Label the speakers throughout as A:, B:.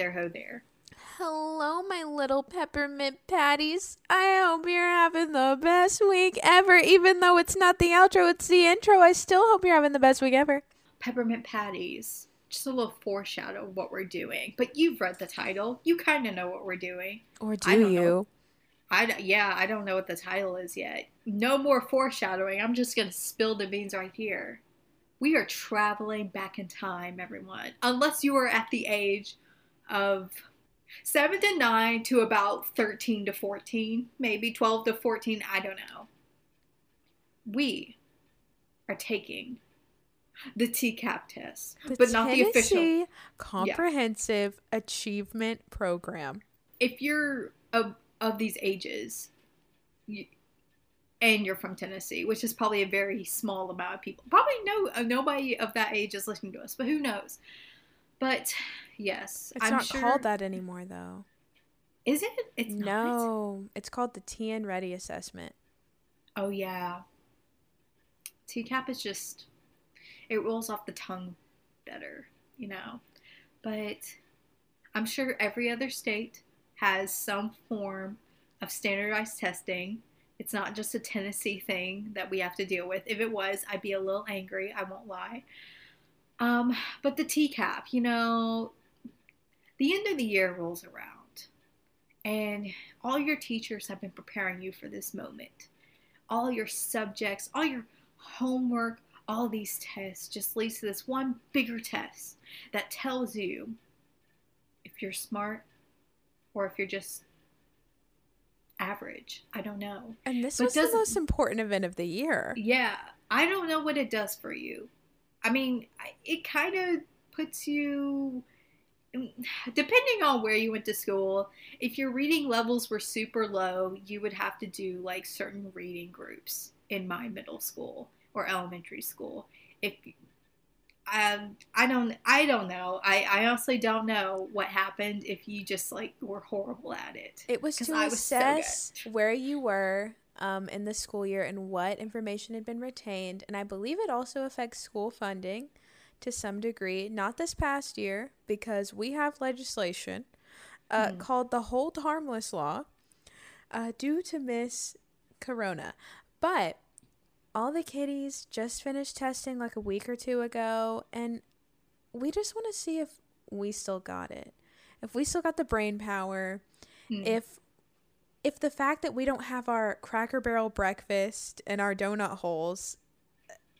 A: There, ho there.
B: Hello, my little peppermint patties. I hope you're having the best week ever. Even though it's not the outro, it's the intro. I still hope you're having the best week ever.
A: Peppermint patties. Just a little foreshadow of what we're doing. But you've read the title. You kind of know what we're doing.
B: Or
A: I
B: do
A: know.
B: you?
A: I d- yeah, I don't know what the title is yet. No more foreshadowing. I'm just gonna spill the beans right here. We are traveling back in time, everyone. Unless you are at the age of seven to nine to about thirteen to fourteen, maybe twelve to fourteen. I don't know. We are taking the TCAP test,
B: The
A: but not the official.
B: Tennessee Comprehensive Achievement Program.
A: if you're of of these ages, you, and you're from Tennessee, which is probably a very small amount of people, probably no nobody of that age is listening to us, but who knows? But yes,
B: It's
A: I'm
B: not
A: sure.
B: called that anymore, though.
A: Is it? It's not.
B: no, it's called the TN Ready Assessment.
A: Oh yeah. TCAP is just it rolls off the tongue better, you know. But I'm sure every other state has some form of standardized testing. It's not just a Tennessee thing that we have to deal with. If it was, I'd be a little angry, I won't lie. Um, but the TCAP, you know, the end of the year rolls around and all your teachers have been preparing you for this moment all your subjects, all your homework, all these tests just leads to this one bigger test that tells you if you're smart or if you're just average. I don't know.
B: And this
A: But
B: was the most important event of the year.
A: Yeah, I don't know what it does for you. I mean, it kind of puts you depending on where you went to school if your reading levels were super low you would have to do like certain reading groups in my middle school or elementary school. If um, I don't I don't know. I, I honestly don't know what happened if you just like were horrible at it.
B: It was to
A: I was so
B: where you were um, in the school year and what information had been retained. And I believe it also affects school funding to some degree. Not this past year, because we have legislation uh,
A: Mhm.
B: called the Hold Harmless Law uh, due to Miss Corona. But all the kiddies just finished testing like a week or two ago, and we just want to see if we still got it. If we still got the brain power,
A: Hmm.
B: if if the fact that we don't have our cracker barrel breakfast and our donut holes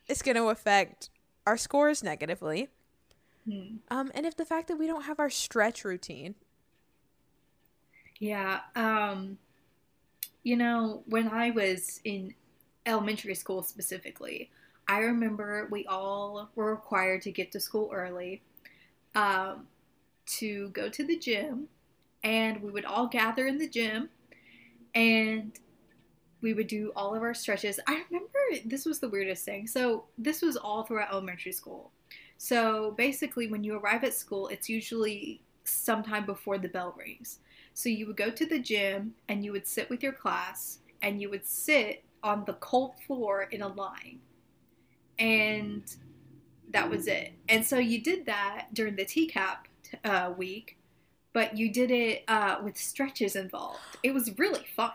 B: is going to affect our scores negatively
A: Hmm.
B: um and if the fact that we don't have our stretch routine
A: Yeah. Um, you know, when I was in elementary school specifically, I remember we all were required to get to school early um, to go to the gym, and we would all gather in the gym and we would do all of our stretches. I remember this was the weirdest thing. So, this was all throughout elementary school. So, basically, when you arrive at school, it's usually sometime before the bell rings. So you would go to the gym and you would sit with your class and you would sit on the cold floor in a line. And that was it. And so you did that during the TCAP uh, week, but you did it uh, with stretches involved. It was really fun.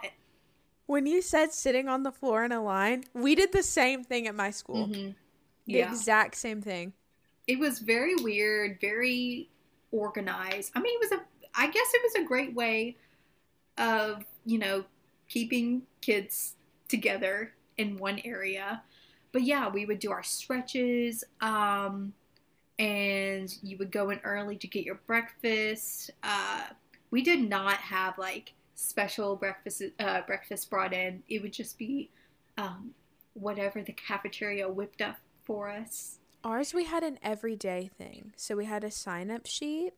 B: when you said sitting on the floor in a line we did the same thing at my school
A: Mhm.
B: the
A: Yeah.
B: exact same thing
A: it was very weird, very organized. I mean, it was a, I guess it was a great way of, you know, keeping kids together in one area. But yeah, we would do our stretches, um, and you would go in early to get your breakfast. Uh, we did not have like special breakfast, uh, breakfast brought in. It would just be, um, whatever the cafeteria whipped up for us.
B: Ours, we had an everyday thing. So we had a sign up sheet,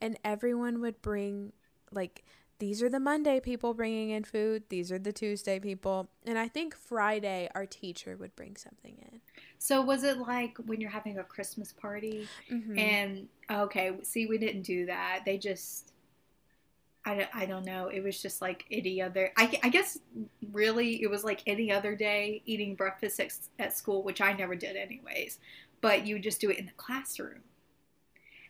B: and everyone would bring, like, these are the Monday people bringing in food, these are the Tuesday people. And I think Friday, our teacher would bring something in.
A: So was it like when you're having a Christmas party
B: Mm-hmm.
A: and okay, see we didn't do that. They just I don't, I don't know. It was just like any other I, I guess really it was like any other day eating breakfast at, at school, which I never did anyways. But you just do it in the classroom.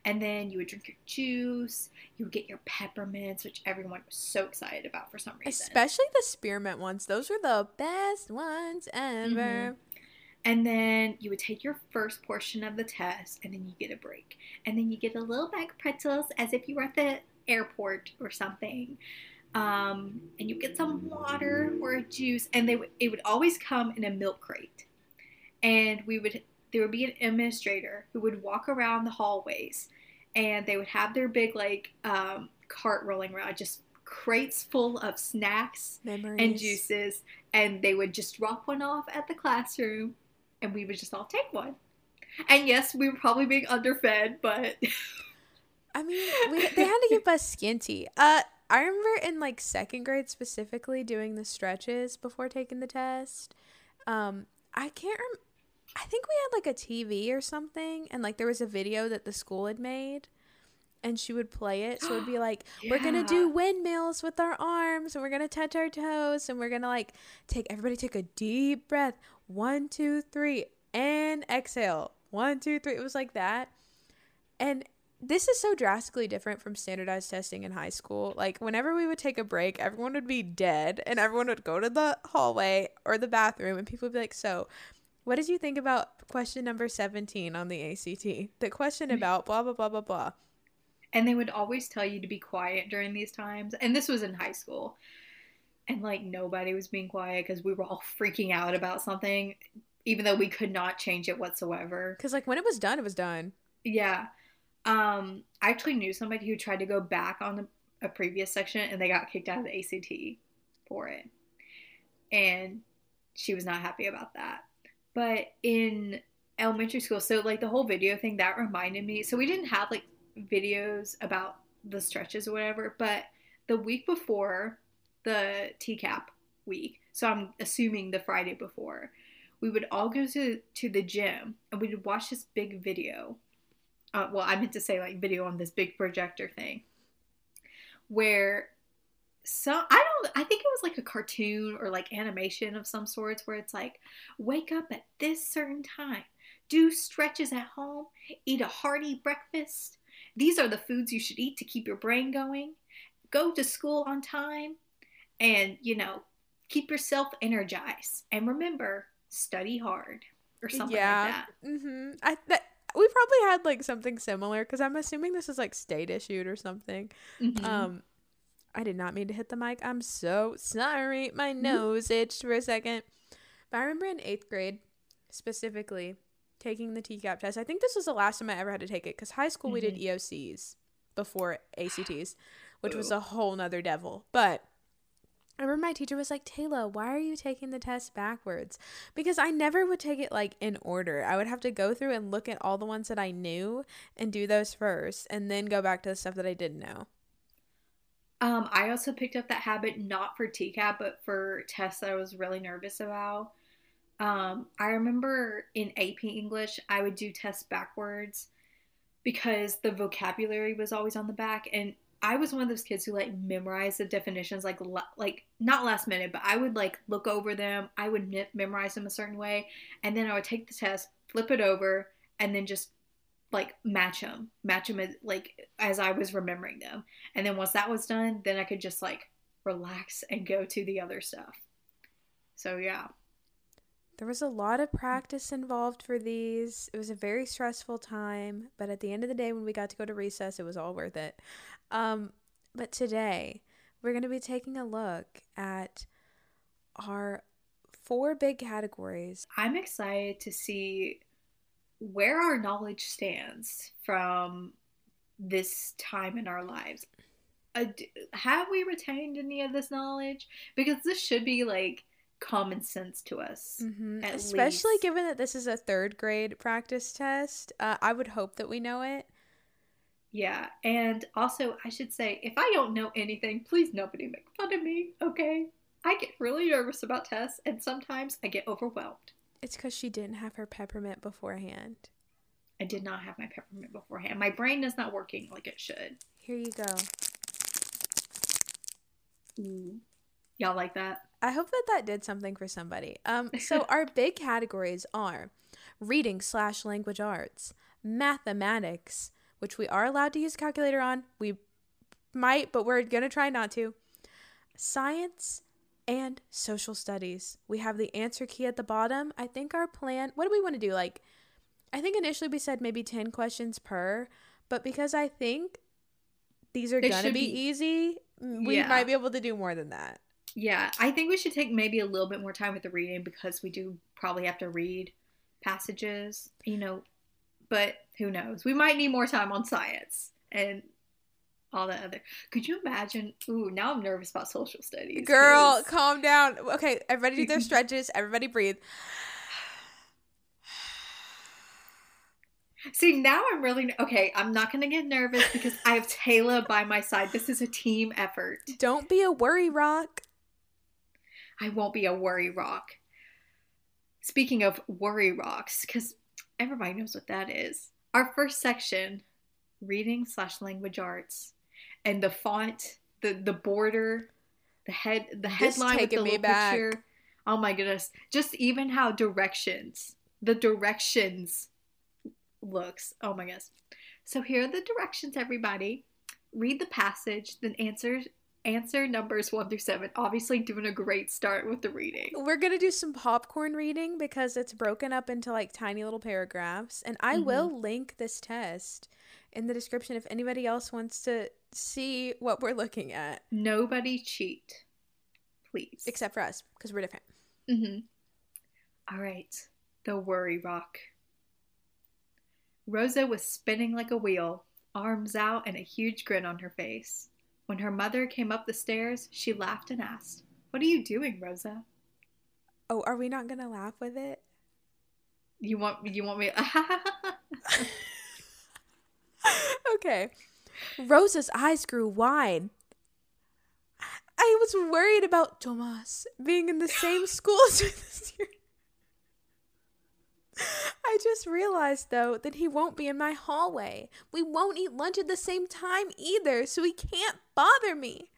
A: And then you would drink your juice. You would get your peppermints, which everyone was so excited about for some reason.
B: Especially the spearmint ones. Those were the best ones ever.
A: Mhm. And then you would take your first portion of the test, and then you get a break. And then you get a little bag of pretzels as if you were at the airport or something. Um, and you get some water or a juice, and they would, it would always come in a milk crate. And we would there would be an administrator who would walk around the hallways, and they would have their big like um, cart rolling around, just crates full of snacks
B: Memories.
A: and juices, and they would just drop one off at the classroom, and we would just all take one. And yes, we were probably being underfed, but
B: I mean, we, they had to keep us skinty. Uh, I remember in like second grade specifically doing the stretches before taking the test. Um, I can't rem- I think we had like a TV or something, and like there was a video that the school had made, and she would play it. So it'd be like, we're gonna do windmills with our arms, and we're gonna touch our toes, and we're gonna like take everybody take a deep breath. One, two, three, and exhale. One, two, three. It was like that. And this is so drastically different from standardized testing in high school. Like, whenever we would take a break, everyone would be dead and everyone would go to the hallway or the bathroom, and people would be like, So, what did you think about question number 17 on the ACT? The question about blah, blah, blah, blah, blah.
A: and they would always tell you to be quiet during these times. And this was in high school. And like nobody was being quiet because we were all freaking out about something, even though we could not change it whatsoever.
B: Because, like, when it was done, it was done.
A: Yeah. Um, I actually knew somebody who tried to go back on the, a previous section and they got kicked out of the ACT for it. And she was not happy about that. But in elementary school, so like the whole video thing that reminded me. So we didn't have like videos about the stretches or whatever, but the week before the TCAP week, so I'm assuming the Friday before, we would all go to to the gym and we would watch this big video uh, well, I meant to say like video on this big projector thing, where some I don't I think it was like a cartoon or like animation of some sorts where it's like wake up at this certain time, do stretches at home, eat a hearty breakfast. These are the foods you should eat to keep your brain going. Go to school on time, and you know keep yourself energized. And remember, study hard or something
B: yeah.
A: like that.
B: Mm-hmm. I, that, we probably had, like, something similar because I'm assuming this is, like, state issued or something.
A: Mhm.
B: Um, I did not mean to hit the mic. I'm so sorry. My
A: Mm-hmm.
B: nose itched for a second. But I remember in eighth grade, specifically, taking the TCAP test. I think this was the last time I ever had to take it because high school we did
A: Mm-hmm.
B: EOCs before ACTs, which was a whole nother devil. But I remember my teacher was like, Taylor, why are you taking the test backwards? Because I never would take it like in order. I would have to go through and look at all the ones that I knew and do those first and then go back to the stuff that I didn't know.
A: Um, I also picked up that habit not for TCAP, but for tests that I was really nervous about. Um, I remember in AP English, I would do tests backwards because the vocabulary was always on the back, and I was one of those kids who like memorized the definitions like like not last minute, but I would like look over them. I would me- memorize them a certain way, and then I would take the test, flip it over, and then just like match them, match them as, like as I was remembering them. And then once that was done, then I could just like relax and go to the other stuff. So yeah.
B: There was a lot of practice involved for these. It was a very stressful time, but at the end of the day, when we got to go to recess, it was all worth it. Um, but today, we're going to be taking a look at our four big categories.
A: I'm excited to see where our knowledge stands from this time in our lives. Uh, have we retained any of this knowledge? Because this should be like common sense to us.
B: Mm-hmm. Especially
A: least.
B: given that this is a third grade practice test. Uh, I would hope that we know it.
A: Yeah, and also I should say, if I don't know anything, please nobody make fun of me, okay? I get really nervous about tests, and sometimes I get overwhelmed.
B: It's because she didn't have her peppermint beforehand.
A: I did not have my peppermint beforehand. My brain is not working like it should.
B: Here you go.
A: Y'all like that?
B: I hope that that did something for somebody. Um, so our big categories are reading slash language arts, mathematics, which we are allowed to use a calculator on. We might, but we're going to try not to. Science and social studies. We have the answer key at the bottom. I think our plan, what do we want to do? Like, I think initially we said maybe 10 questions per, but because I think these are going to be, be, easy, we yeah. might be able to do more than that.
A: Yeah, I think we should take maybe a little bit more time with the reading because we do probably have to read passages, you know, but who knows? We might need more time on science and all that other. Could you imagine? Ooh, now I'm nervous about social studies.
B: Girl, cause... calm down. Okay, everybody do their stretches. Everybody breathe.
A: See, now I'm really okay. I'm not going to get nervous because I have Taylor by my side. This is a team effort.
B: Don't be a worry rock.
A: I won't be a worry rock. Speaking of worry rocks, because everybody knows what that is. Our first section, reading slash language arts, and the font, the the border, the head, the headline with the little back. picture. Oh my goodness! Just even how directions, the directions looks. Oh my goodness! So here are the directions, everybody. Read the passage, then answer answer numbers one through seven. Obviously, doing a great start with the reading.
B: We're gonna do some popcorn reading because it's broken up into like tiny little paragraphs, and I mm-hmm. will link this test in the description if anybody else wants to see what we're looking at.
A: Nobody cheat, please,
B: except for us because we're different.
A: Mm-hmm. All right, the worry rock. Rosa was spinning like a wheel, arms out and a huge grin on her face. When her mother came up the stairs, she laughed and asked, What are you doing, Rosa?
B: Oh, are we not gonna laugh with it?
A: You want you want me
B: Okay. Rosa's eyes grew wide. I was worried about Tomas being in the same school as this year. I just realized though that he won't be in my hallway. We won't eat lunch at the same time either, so he can't bother me.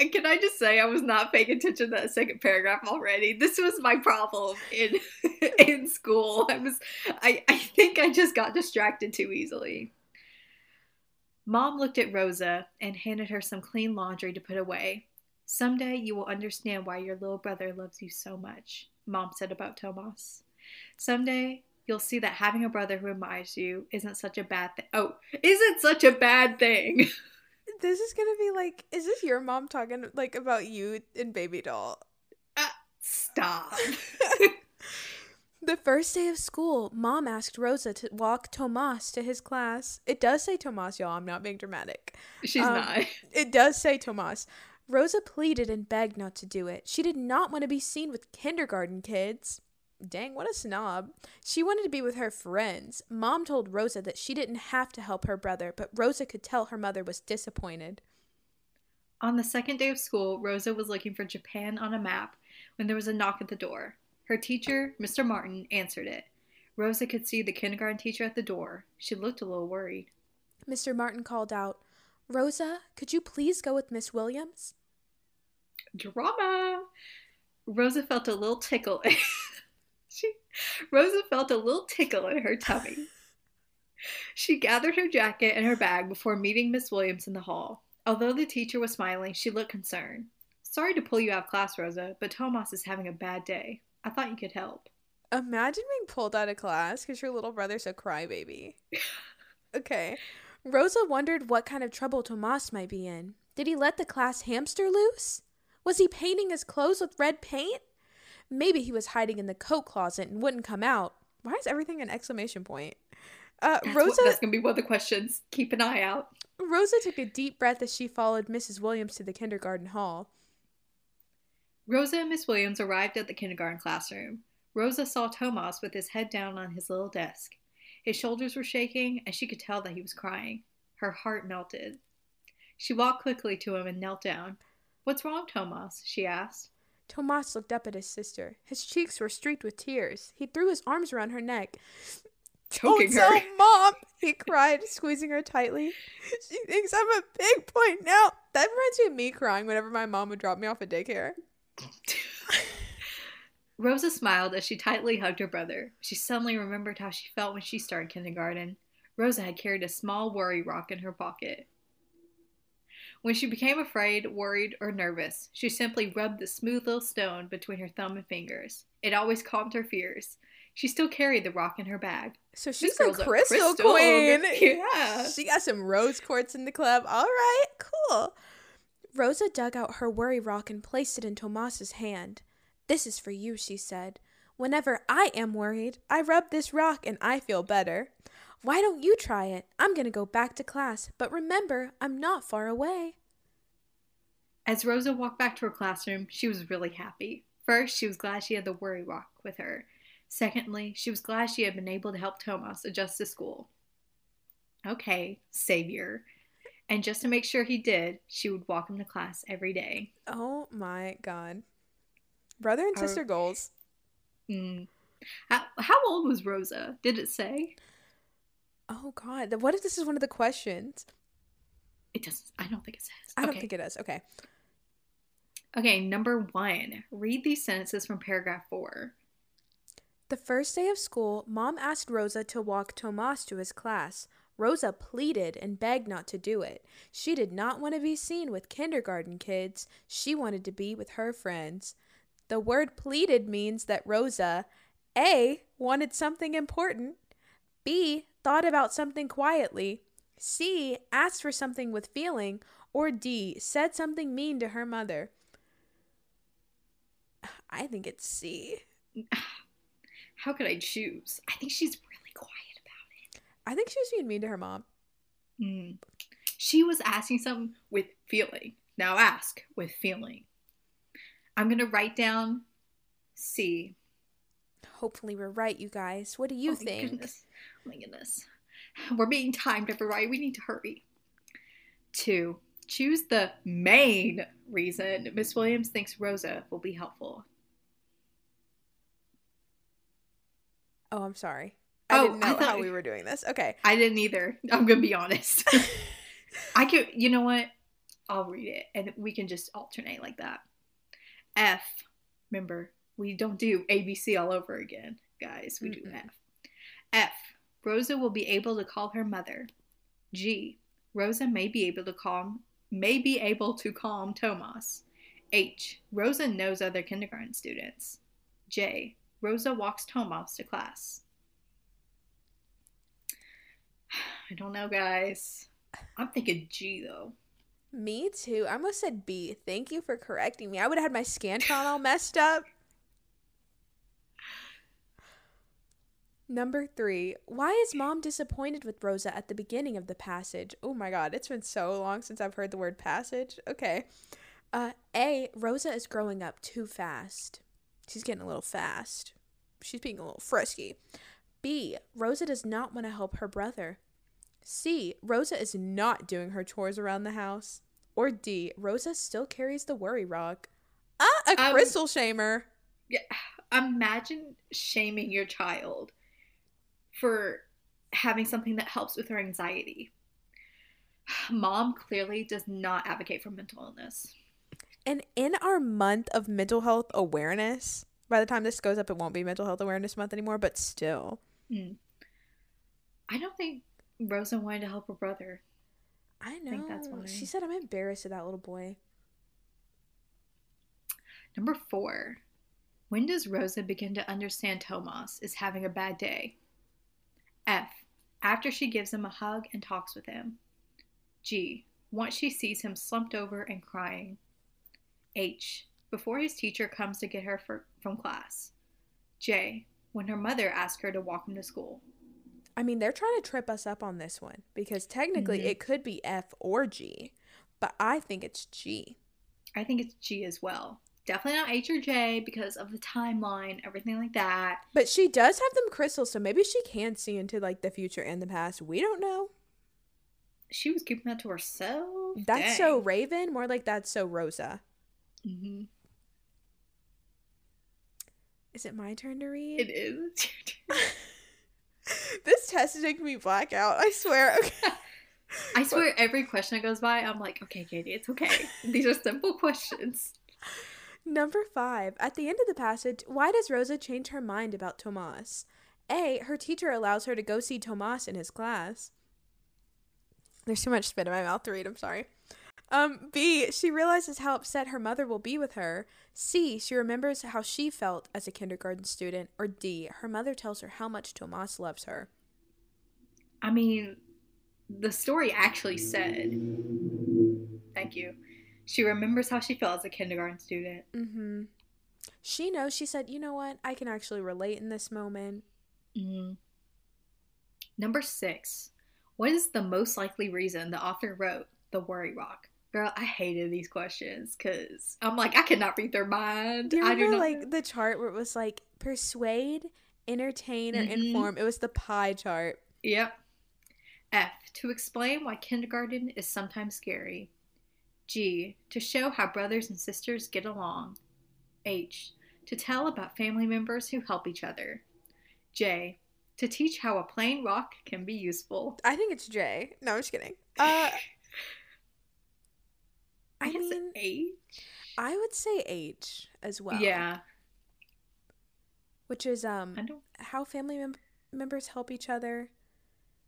A: And can I just say I was not paying attention to that second paragraph already. This was my problem in in school. I was I, I think I just got distracted too easily. Mom looked at Rosa and handed her some clean laundry to put away. Someday you will understand why your little brother loves you so much. Mom said about Tomas. Someday you'll see that having a brother who admires you isn't such a bad thing. Oh, isn't such a bad thing.
B: this is gonna be like, is this your mom talking like about you and baby doll?
A: Uh, stop.
B: the first day of school, mom asked Rosa to walk Tomas to his class. It does say Tomas, y'all. I'm not being dramatic.
A: She's um, not.
B: It does say Tomas. Rosa pleaded and begged not to do it. She did not want to be seen with kindergarten kids. Dang, what a snob. She wanted to be with her friends. Mom told Rosa that she didn't have to help her brother, but Rosa could tell her mother was disappointed.
A: On the second day of school, Rosa was looking for Japan on a map when there was a knock at the door. Her teacher, Mr. Martin, answered it. Rosa could see the kindergarten teacher at the door. She looked a little worried.
B: Mr. Martin called out, Rosa, could you please go with Miss Williams?
A: Drama. Rosa felt a little tickle. Rosa felt a little tickle in her tummy. She gathered her jacket and her bag before meeting Miss Williams in the hall. Although the teacher was smiling, she looked concerned. Sorry to pull you out of class, Rosa, but Tomas is having a bad day. I thought you could help.
B: Imagine being pulled out of class because your little brother's a crybaby. okay. Rosa wondered what kind of trouble Tomas might be in. Did he let the class hamster loose? Was he painting his clothes with red paint? Maybe he was hiding in the coat closet and wouldn't come out. Why is everything an exclamation point?
A: Uh, that's Rosa. What, that's gonna be one of the questions. Keep an eye out.
B: Rosa took a deep breath as she followed Mrs. Williams to the kindergarten hall.
A: Rosa and Miss Williams arrived at the kindergarten classroom. Rosa saw Tomas with his head down on his little desk. His shoulders were shaking, and she could tell that he was crying. Her heart melted. She walked quickly to him and knelt down. What's wrong, Tomas? she asked.
B: Tomas looked up at his sister. His cheeks were streaked with tears. He threw his arms around her neck.
A: Choking
B: Don't her. Tell Mom, he cried, squeezing her tightly. She thinks I'm a big boy now. That reminds me of me crying whenever my mom would drop me off at daycare.
A: Rosa smiled as she tightly hugged her brother. She suddenly remembered how she felt when she started kindergarten. Rosa had carried a small worry rock in her pocket. When she became afraid, worried, or nervous, she simply rubbed the smooth little stone between her thumb and fingers. It always calmed her fears. She still carried the rock in her bag.
B: So she's a crystal,
A: crystal.
B: queen.
A: Yeah.
B: She got some rose quartz in the club. All right, cool. Rosa dug out her worry rock and placed it in Tomas's hand. This is for you, she said. Whenever I am worried, I rub this rock and I feel better. Why don't you try it? I'm going to go back to class, but remember, I'm not far away.
A: As Rosa walked back to her classroom, she was really happy. First, she was glad she had the worry rock with her. Secondly, she was glad she had been able to help Tomas adjust to school. Okay, savior. And just to make sure he did, she would walk him to class every day.
B: Oh my god. Brother and
A: Our-
B: sister goals.
A: Mm. How, how old was Rosa? Did it say?
B: Oh god. What if this is one of the questions?
A: It doesn't. I don't think it says.
B: I don't
A: Okay.
B: think does. Okay.
A: Okay, number one. Read these sentences from paragraph four.
B: The first day of school, Mom asked Rosa to walk Tomas to his class. Rosa pleaded and begged not to do it. She did not want to be seen with kindergarten kids. She wanted to be with her friends. The word pleaded means that Rosa A. wanted something important, B. thought about something quietly, C. asked for something with feeling, or D. said something mean to her mother. I think it's C.
A: How could I choose? I think she's really quiet about it.
B: I think she was being mean to her mom.
A: Mm. She was asking something with feeling. Now ask with feeling. I'm going to write down C.
B: Hopefully, we're right, you guys. What do you
A: oh
B: think?
A: goodness. Oh my goodness. We're being timed, everybody. We need to hurry. Two. Choose the main reason Miss Williams thinks Rosa will be helpful.
B: Oh, I'm sorry. I
A: Oh,
B: didn't know
A: I thought-
B: how we were doing this. Okay.
A: I didn't either. I'm going to be honest. I could, you know what? I'll read it and we can just alternate like that. F. Remember, we don't do ABC all over again, guys. We do
B: Mm-mm.
A: F. F. Rosa will be able to call her mother. G. Rosa may be able to calm may be able to calm Tomas. H. Rosa knows other kindergarten students. J. Rosa walks Tomas to class. I don't know, guys. I'm thinking G though.
B: Me too. I almost said B. Thank you for correcting me. I would have had my Scantron all messed up. Number three. Why is mom disappointed with Rosa at the beginning of the passage? Oh my god, it's been so long since I've heard the word passage. Okay. Uh, A. Rosa is growing up too fast. She's getting a little fast. She's being a little frisky. B. Rosa does not want to help her brother. C. Rosa is not doing her chores around the house. Or D. Rosa still carries the worry rock. Ah, a
A: Um,
B: crystal shamer.
A: Yeah, imagine shaming your child for having something that helps with her anxiety. Mom clearly does not advocate for mental illness.
B: And in our month of mental health awareness, by the time this goes up, it won't be mental health awareness month anymore, but still.
A: Mm. I don't think Rosa wanted to help her brother.
B: I know.
A: think that's why.
B: She said, I'm embarrassed of that little boy.
A: Number four. When does Rosa begin to understand Tomas is having a bad day? F. After she gives him a hug and talks with him. G. Once she sees him slumped over and crying. H. Before his teacher comes to get her for, from class. J. When her mother asks her to walk him to school.
B: I mean, they're trying to trip us up on this one because technically
A: Mhm.
B: it could be F or G, but I think it's G.
A: I think it's G as well. Definitely not H or J because of the timeline, everything like that.
B: But she does have them crystals, so maybe she can see into like the future and the past. We don't know.
A: She was keeping that to herself.
B: That's so Raven, more like that's so Rosa.
A: hmm
B: Is it my turn to read?
A: It is.
B: this test is making me black out. I swear. Okay.
A: I swear, every question that goes by, I'm like, okay, Katie, it's okay. These are simple questions.
B: Number five. At the end of the passage, why does Rosa change her mind about Tomas? A. Her teacher allows her to go see Tomas in his class. There's too much spit in my mouth to read. I'm sorry. Um, B. She realizes how upset her mother will be with her. C. She remembers how she felt as a kindergarten student. Or D. Her mother tells her how much Tomas loves her.
A: I mean, the story actually said, thank you. She remembers how she felt as a kindergarten student.
B: Mm-hmm. She knows. She said, "You know what? I can actually relate in this moment."
A: Mm-hmm. Number six. What is the most likely reason the author wrote the Worry Rock? Girl, I hated these questions because I'm like, I cannot read their mind.
B: Do you
A: I do
B: remember
A: not
B: like the chart where it was like persuade, entertain, or
A: Mhm.
B: inform? It was the pie chart.
A: Yep. F. To explain why kindergarten is sometimes scary. G. To show how brothers and sisters get along. H. To tell about family members who help each other. J. To teach how a plain rock can be useful.
B: I think it's J. No, I'm just kidding. Uh,
A: I
B: I mean,
A: H.
B: I would say H as well.
A: yeah.
B: which is um how family mem- members help each other.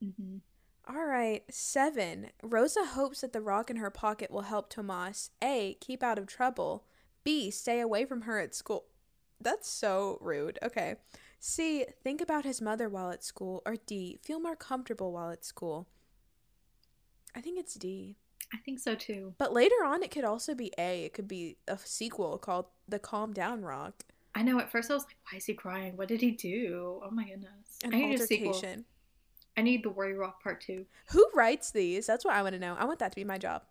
A: mhm.
B: All right, seven. Rosa hopes that the rock in her pocket will help Tomas. A. Keep out of trouble. B. Stay away from her at school. That's so rude. Okay. C. Think about his mother while at school. Or D. Feel more comfortable while at school. I think it's D.
A: I think so too.
B: But later on, it could also be A. It could be a sequel called The Calm Down Rock.
A: I know. At first, I was like, "Why is he crying? What did he do? Oh my goodness!"
B: An
A: I need a sequel.
B: altercation.
A: I need the Worry Rock Part Two.
B: Who writes these? That's what I want to know. I want that to be my job.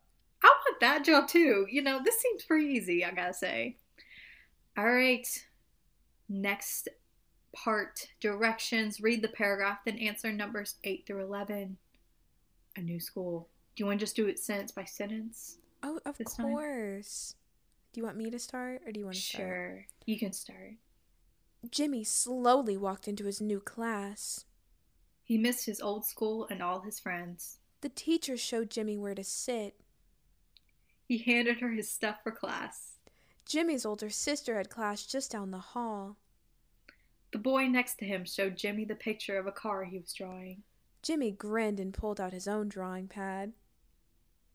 A: I want that job too. You know, this seems pretty easy, I gotta say. All right. Next part directions. Read the paragraph, then answer numbers 8 through 11. A new school. Do you want to just do it sentence by sentence?
B: Oh, of
A: This time?
B: course. Do you want me to start or do you want to start?
A: Sure. You can start.
B: Jimmy slowly walked into his new class.
A: He missed his old school and all his friends.
B: The teacher showed Jimmy where to sit.
A: He handed her his stuff for class.
B: Jimmy's older sister had class just down the hall.
A: The boy next to him showed Jimmy the picture of a car he was drawing.
B: Jimmy grinned and pulled out his own drawing pad.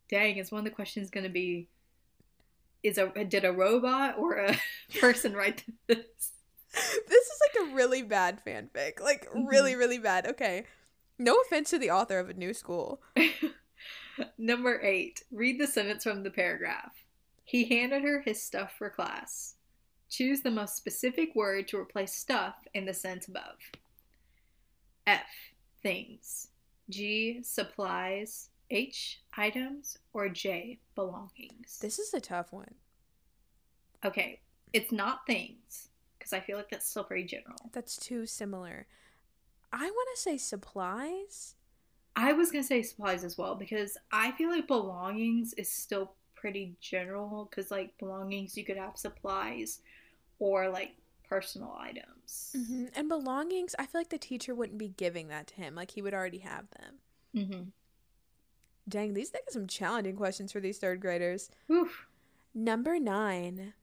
A: Dang, is one of the questions going to be is a did a robot or a person write this?
B: this is like a really bad fanfic. Like, really, mm-hmm. really bad. Okay. No offense to the author of A New School.
A: Number 8. Read the sentence from the paragraph. He handed her his stuff for class. Choose the most specific word to replace stuff in the sentence above. F. Things. G. Supplies. H. Items. Or J. Belongings.
B: This is a tough one.
A: Okay, it's not things because I feel like that's still pretty general.
B: That's too similar. I want to say supplies.
A: I was gonna say supplies as well because I feel like belongings is still pretty general because like belongings you could have supplies or like personal items.
B: hmm And belongings, I feel like the teacher wouldn't be giving that to him. Like he would already have them.
A: Mm-hmm.
B: Dang, these think are some challenging questions for these third graders.
A: Oof.
B: Number nine.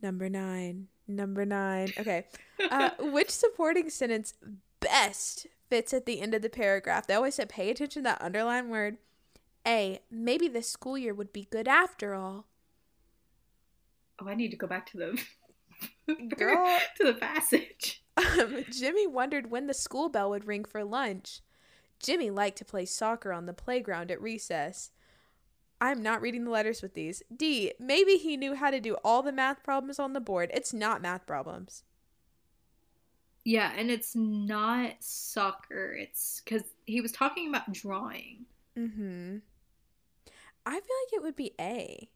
B: Number nine. Number nine. Okay. Uh, which supporting sentence best fits at the end of the paragraph? They always said pay attention to that underline word. A. Maybe this school year would be good after all.
A: Oh, I need to go back to the
B: Girl.
A: to the passage.
B: Um, Jimmy wondered when the school bell would ring for lunch. Jimmy liked to play soccer on the playground at recess. I'm not reading the letters with these. D. Maybe he knew how to do all the math problems on the board. It's not math problems.
A: Yeah, and it's not soccer. It's because he was talking about drawing.
B: Mm-hmm. I feel like it would be A.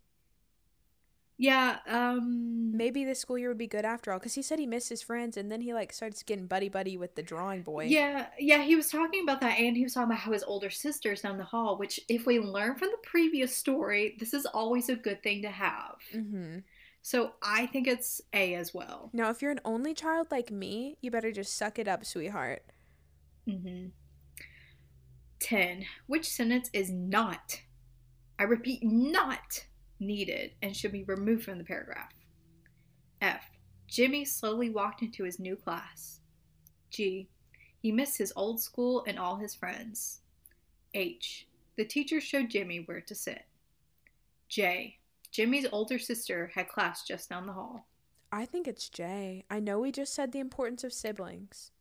A: Yeah. Um.
B: Maybe the school year would be good after all, because he said he missed his friends, and then he like starts getting buddy buddy with the drawing boy.
A: Yeah, yeah, he was talking about that, and he was talking about how his older sister's down the hall. Which, if we learn from the previous story, this is always a good thing to have.
B: Mm-hmm.
A: So I think it's A as well.
B: Now, if you're an only child like me, you better just suck it up, sweetheart.
A: Mm-hmm. Ten. Which sentence is not? I repeat, not needed and should be removed from the paragraph. F. Jimmy slowly walked into his new class. G. He missed his old school and all his friends. H. The teacher showed Jimmy where to sit. J. Jimmy's older sister had class just down the hall.
B: I think it's J. I know we just said the importance of siblings.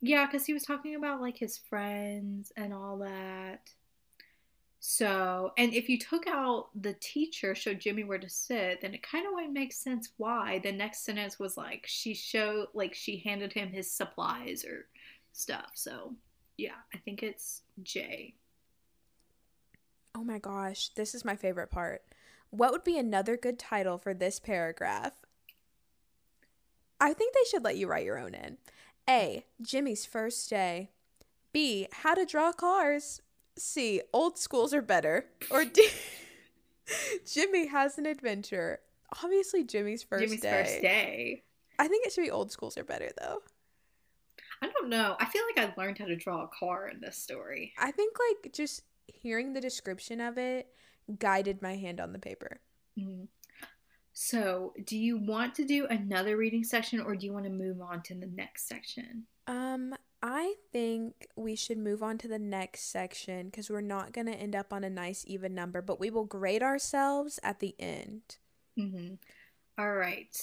A: Yeah, because he was talking about like his friends and all that. So, and if you took out the teacher showed Jimmy where to sit, then it kind of would make sense why the next sentence was like she showed like she handed him his supplies or stuff. So, yeah, I think it's J.
B: Oh my gosh, this is my favorite part. What would be another good title for this paragraph? I think they should let you write your own in. A. Jimmy's first day. B. How to draw cars. C. Old schools are better. Or D. Jimmy has an adventure. Obviously, Jimmy's first
A: Jimmy's
B: day.
A: first day.
B: I think it should be old schools are better though.
A: I don't know. I feel like I learned how to draw a car in this story.
B: I think like just hearing the description of it guided my hand on the paper.
A: Mhm. So, do you want to do another reading session or do you want to move on to the next section?
B: Um, I think we should move on to the next section because we're not going to end up on a nice even number, but we will grade ourselves at the end.
A: Mm-hmm. All right.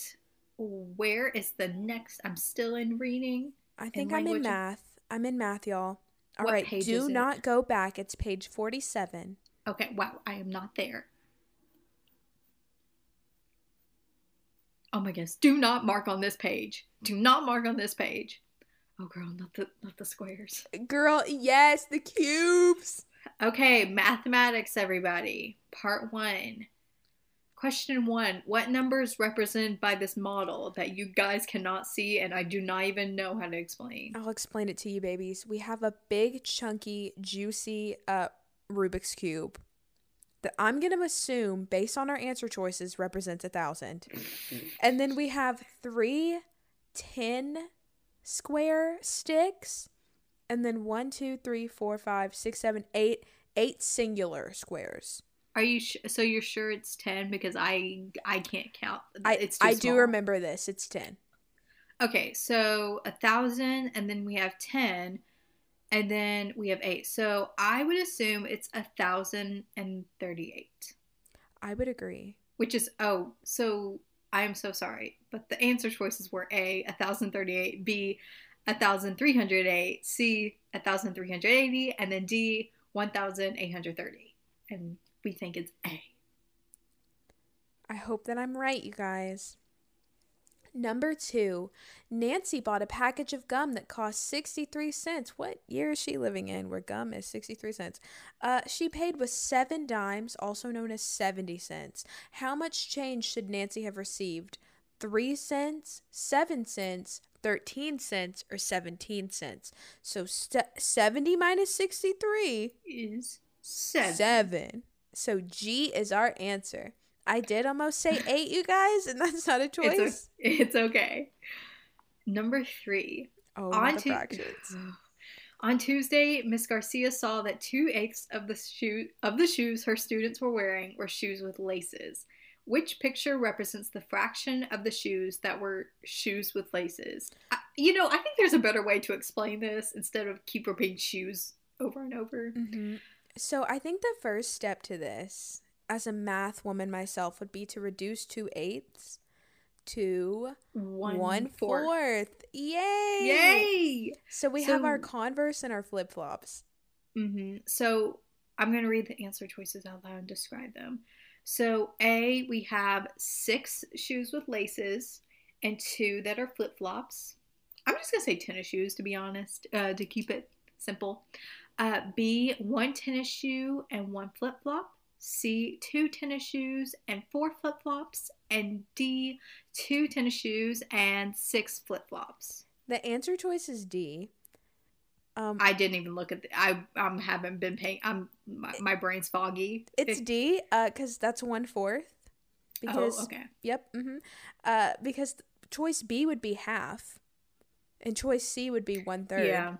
A: Where is the next? I'm still in reading.
B: I think I'm in math. I'm in math, y'all. All
A: What
B: right, do not go back. It's page 47.
A: Okay, wow, I am not there. Oh my goodness. Do not mark on this page. Do not mark on this page. Oh girl, not the not the squares.
B: Girl, yes, the cubes.
A: Okay, mathematics everybody. Part 1. Question 1. What numbers represented by this model that you guys cannot see and I do not even know how to explain?
B: I'll explain it to you, babies. We have a big, chunky, juicy uh, Rubik's Cube that I'm going to assume, based on our answer choices, represents a thousand. And then we have three, ten 10 square sticks, and then one, two, three, four, five, six, seven, eight, eight singular squares.
A: Are you sh- so you're sure it's 10 because I I can't count.
B: I,
A: it's too
B: I do remember this. It's 10.
A: Okay, so a thousand, and then we have ten, and then we have eight. So I would assume it's a thousand and thirty-eight,
B: I would agree.
A: which is oh, so I am so sorry, but the answer choices were A, a thousand thirty-eight, B, a thousand three hundred eight, C, a thousand three hundred eighty, and then D, one thousand eight hundred thirty, and we think it's A.
B: I hope that I'm right, you guys. Number two, Nancy bought a package of gum that cost 63 cents. What year is she living in where gum is 63 cents? Uh, she paid with seven dimes, also known as 70 cents. How much change should Nancy have received? Three cents, seven cents, 13 cents, or 17 cents? So st- 70 minus 63
A: Is seven.
B: Seven. So G is our answer. I did almost say eight, you guys, and that's not a
A: It's, o-
B: choice.
A: it's okay. Number three.
B: oh,
A: on Tu-. On Tuesday, Miss Garcia saw that two eighths of the shoe of the shoes her students were wearing were shoes with laces. Which picture represents the fraction of the shoes that were shoes with laces? I, you know, I think there's a better way to explain this instead of keep repeating shoes over and over.
B: hmm So I think the first step to this, as a math woman myself, would be to reduce two eighths to
A: One,
B: one
A: fourth.
B: fourth. Yay!
A: Yay!
B: So we have our Converse and our flip flops.
A: hmm So I'm going to read the answer choices out loud and describe them. So, A, we have six shoes with laces and two that are flip flops. I'm just going to say tennis shoes to be honest, uh, to keep it simple. Uh, B, one tennis shoe and one flip flop. C, two tennis shoes and four flip flops. And D, two tennis shoes and six flip flops.
B: The answer choice is D. Um,
A: I didn't even look at the, I um haven't been paying I'm my, my brain's foggy.
B: it's
A: It-
B: D, uh, because that's one fourth. Because
A: oh, okay.
B: Yep. Mm-hmm. Uh, because choice B would be half, and choice C would be one third.
A: Yeah.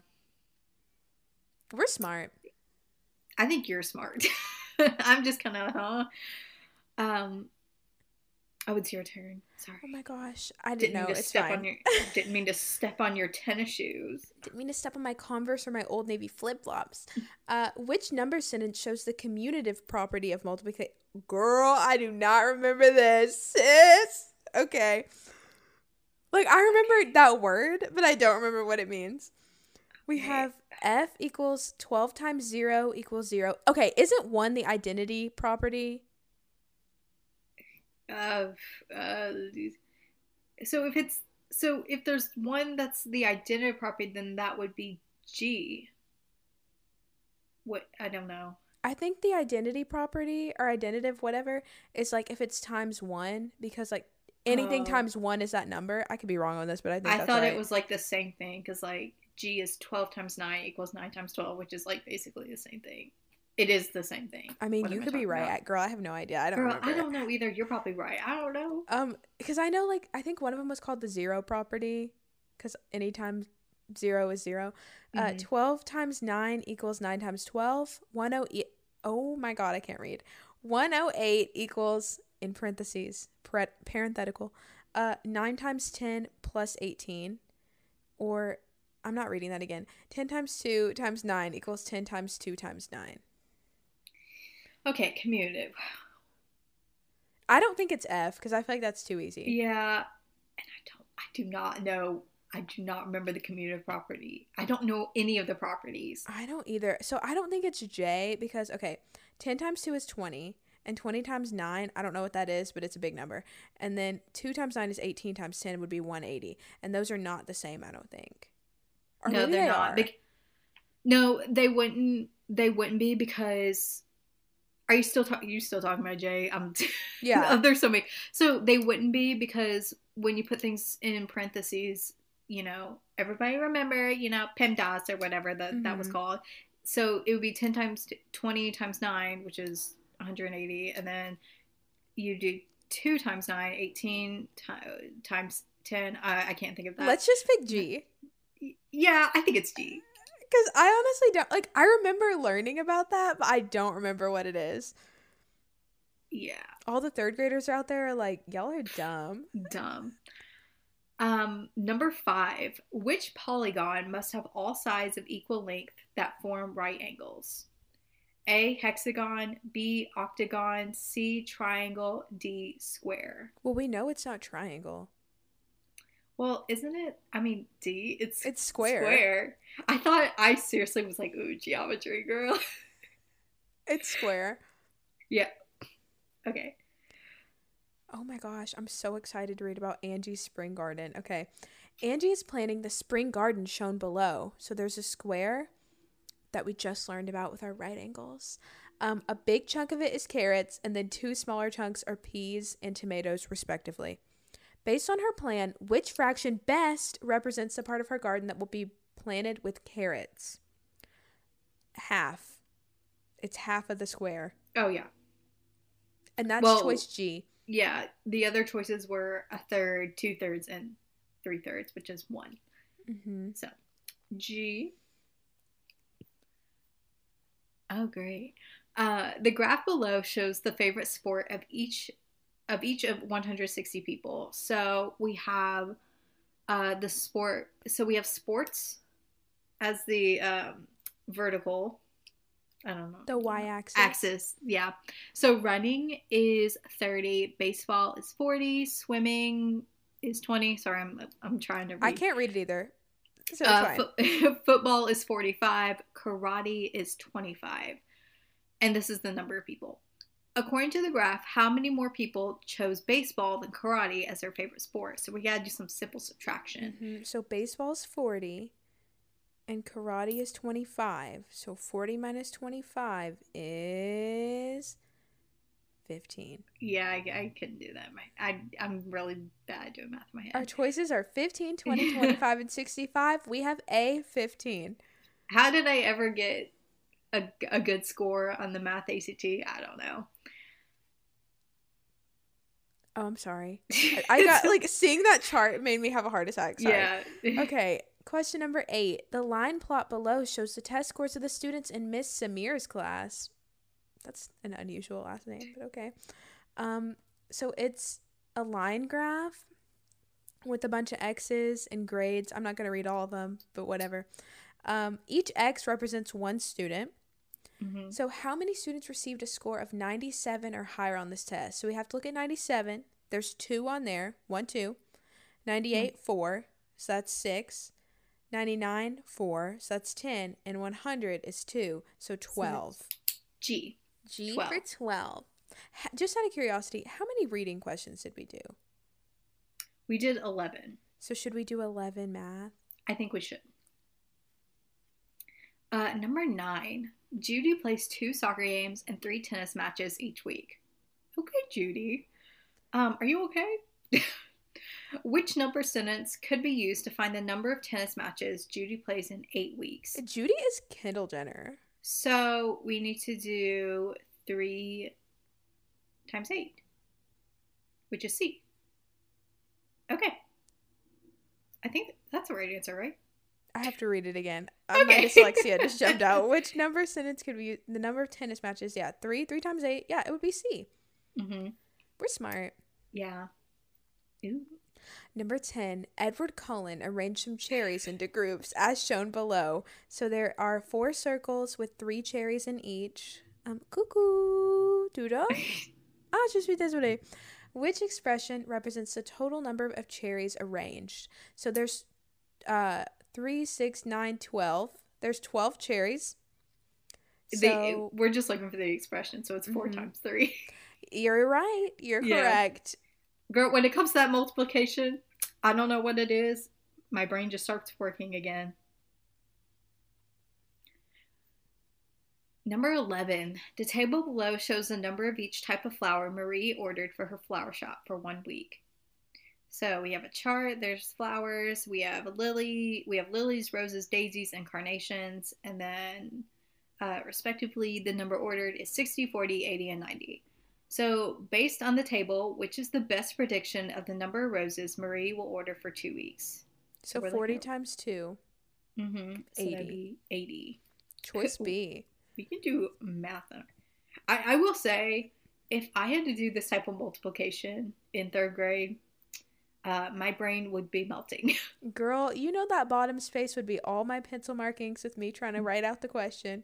B: We're smart.
A: I think you're smart. I'm just kind of huh. Um Oh, it's your turn. Sorry.
B: Oh my gosh, I didn't,
A: didn't
B: know. It's
A: step
B: fine.
A: on your didn't mean to step on your tennis shoes.
B: Didn't mean to step on my Converse or my Old Navy flip flops. Uh, which number sentence shows the commutative property of multiplication? Girl, I do not remember this, sis. Okay. Like I remember that word, but I don't remember what it means. We have f equals twelve times zero equals zero. Okay, isn't one the identity property?
A: Of uh, so if it's so if there's one that's the identity property, then that would be G. What I don't know.
B: I think the identity property or identitive whatever is like if it's times one because like anything
A: Oh.
B: times one is that number. I could be wrong on this, but I think
A: I thought
B: right.
A: it was like the same thing because like G is twelve times nine equals nine times twelve, which is like basically the same thing. It is the same thing.
B: I mean,
A: What
B: you could be right,
A: about?
B: girl. I have no idea. I don't
A: Girl,
B: remember.
A: I don't know either. You're probably right. I don't know.
B: Um, because I know like I think one of them was called the zero property, because anytime zero is 0 Uh,
A: Mhm.
B: twelve times nine equals nine times twelve. One oh eight. Oh my god, I can't read. One oh eight equals in parentheses parenthetical. Uh, nine times ten plus eighteen, or I'm not reading that again. Ten times two times nine equals ten times two times nine.
A: Okay, commutative.
B: I don't think it's F because I feel like that's too easy.
A: Yeah, and I don't. I do not know. I do not remember the commutative property. I don't know any of the properties.
B: I don't either. So I don't think it's J because okay, ten times two is twenty, and twenty times nine, I don't know what that is, but it's a big number. And then two times nine is eighteen times ten would be one eighty, and those are not the same. I don't think. Or
A: no, they're
B: they
A: not. Bec- no, they wouldn't. They wouldn't be because. Are you still talking? You still talking about Jay? I'm.
B: Yeah.
A: there's so many. So they wouldn't be because when you put things in parentheses, you know, everybody remember, you know, PEMDAS or whatever that that was
B: Mhm.
A: called. So it would be ten times t- twenty times nine, which is 180, and then you do two times nine, 18 ti- times ten. I, I can't think of that.
B: Let's just pick G.
A: Yeah, I think it's G.
B: Because I honestly don't like. I remember learning about that, but I don't remember what it is.
A: Yeah,
B: All the third graders are out there are like, y'all are dumb.
A: dumb. Um, number five. Which polygon must have all sides of equal length that form right angles? A. Hexagon. B. Octagon. C. Triangle. D. Square.
B: Well, we know it's not triangle.
A: Well, isn't it? I mean, D. It's
B: It's square.
A: Square. I thought I seriously was like, ooh, geometry, girl.
B: It's square. Yeah.
A: Okay.
B: Oh my gosh, I'm so excited to read about Angie's spring garden. Okay. Angie is planning the spring garden shown below. So there's a square that we just learned about with our right angles. Um, a big chunk of it is carrots, and then two smaller chunks are peas and tomatoes, respectively. Based on her plan, which fraction best represents the part of her garden that will be planted with carrots? Half. It's half of the square.
A: Oh yeah,
B: And that's
A: Well-
B: choice G.
A: yeah. The other choices were a third, two thirds, and three thirds, which is one.
B: Mm-hmm.
A: So, G. Oh, great. Uh, the graph below shows the favorite sport of each of each of 160 people. So we have uh, the sport. So we have sports as the um, vertical. I don't know.
B: The y axis.
A: axis. Yeah. So running is 30, baseball is 40, swimming is 20. Sorry, I'm I'm trying to read.
B: I can't read it either. So
A: Uh,
B: fine.
A: fo- football is 45, karate is 25. And this is the number of people. According to the graph, how many more people chose baseball than karate as their favorite sport? So we got to do some simple subtraction.
B: Mhm. So baseball's 40 and karate is 25. So 40 minus 25 is 15.
A: Yeah, I, I couldn't do that. My, I, I'm really bad at doing math in my head.
B: Our choices are 15, 20, 25, and 65. We have A 15.
A: How did I ever get a, a good score on the math ACT? I don't know.
B: Oh, I'm sorry. I- got like seeing that chart made me have a heart attack. Sorry.
A: yeah.
B: Okay, question number eight. The line plot below shows the test scores of the students in Miss Samir's class. That's an unusual last name, but okay. Um, so it's a line graph with a bunch of X's and grades. I'm not going to read all of them, but whatever. Um, each X represents one student.
A: Mhm.
B: So, how many students received a score of 97 or higher on this test? So, we have to look at 97. There's two on there one, two. 98, four. So, that's six. 99, four. So, that's 10. And 100 is two. So, 12.
A: G.
B: G
A: 12.
B: for 12. Just out of curiosity, how many reading questions did we do?
A: We did 11.
B: So, should we do 11 math?
A: I think we should. Uh, number nine, Judy plays two soccer games and three tennis matches each week. Okay, Judy. Um, are you okay? Which number sentence could be used to find the number of tennis matches Judy plays in eight weeks?
B: Judy is Kendall Jenner.
A: So we need to do three times eight, which is C. Okay. I think that's the right answer, right?
B: I have to read it again. Uh, My dyslexia just jumped out. Which number sentence could we the number of tennis matches? Yeah, three. Three times eight. Yeah, it would be C.
A: Mm-hmm.
B: We're smart.
A: Yeah. Ooh.
B: Number 10, Edward Cullen arranged some cherries into groups as shown below. So there are four circles with three cherries in each. Um, cuckoo, doodle. Ah, je suis désolée. Which expression represents the total number of cherries arranged? So there's uh, 3, 6, 9, 12. There's 12 cherries.
A: They,
B: So
A: we're just looking for the expression, so it's 4
B: Mhm.
A: times three.
B: you're right. You're
A: Yeah.
B: correct.
A: Girl, when it comes to that multiplication, I don't know what it is. My brain just starts working again. Number 11. The table below shows the number of each type of flower Marie ordered for her flower shop for one week. So we have a chart, there's flowers, we have a lily, we have lilies, roses, daisies, and carnations, and then uh, respectively the number ordered is 60, 40, 80, and 90. So, based on the table, which is the best prediction of the number of roses Marie will order for two weeks?
B: So
A: We're
B: 40
A: looking
B: times 2.
A: Mm-hmm.
B: 80.
A: be 80.
B: Choice B.
A: We can do math. I, I will say, if I had to do this type of multiplication in third grade, uh, my brain would be melting.
B: Girl, you know that bottom space would be all my pencil markings with me trying to write out the question.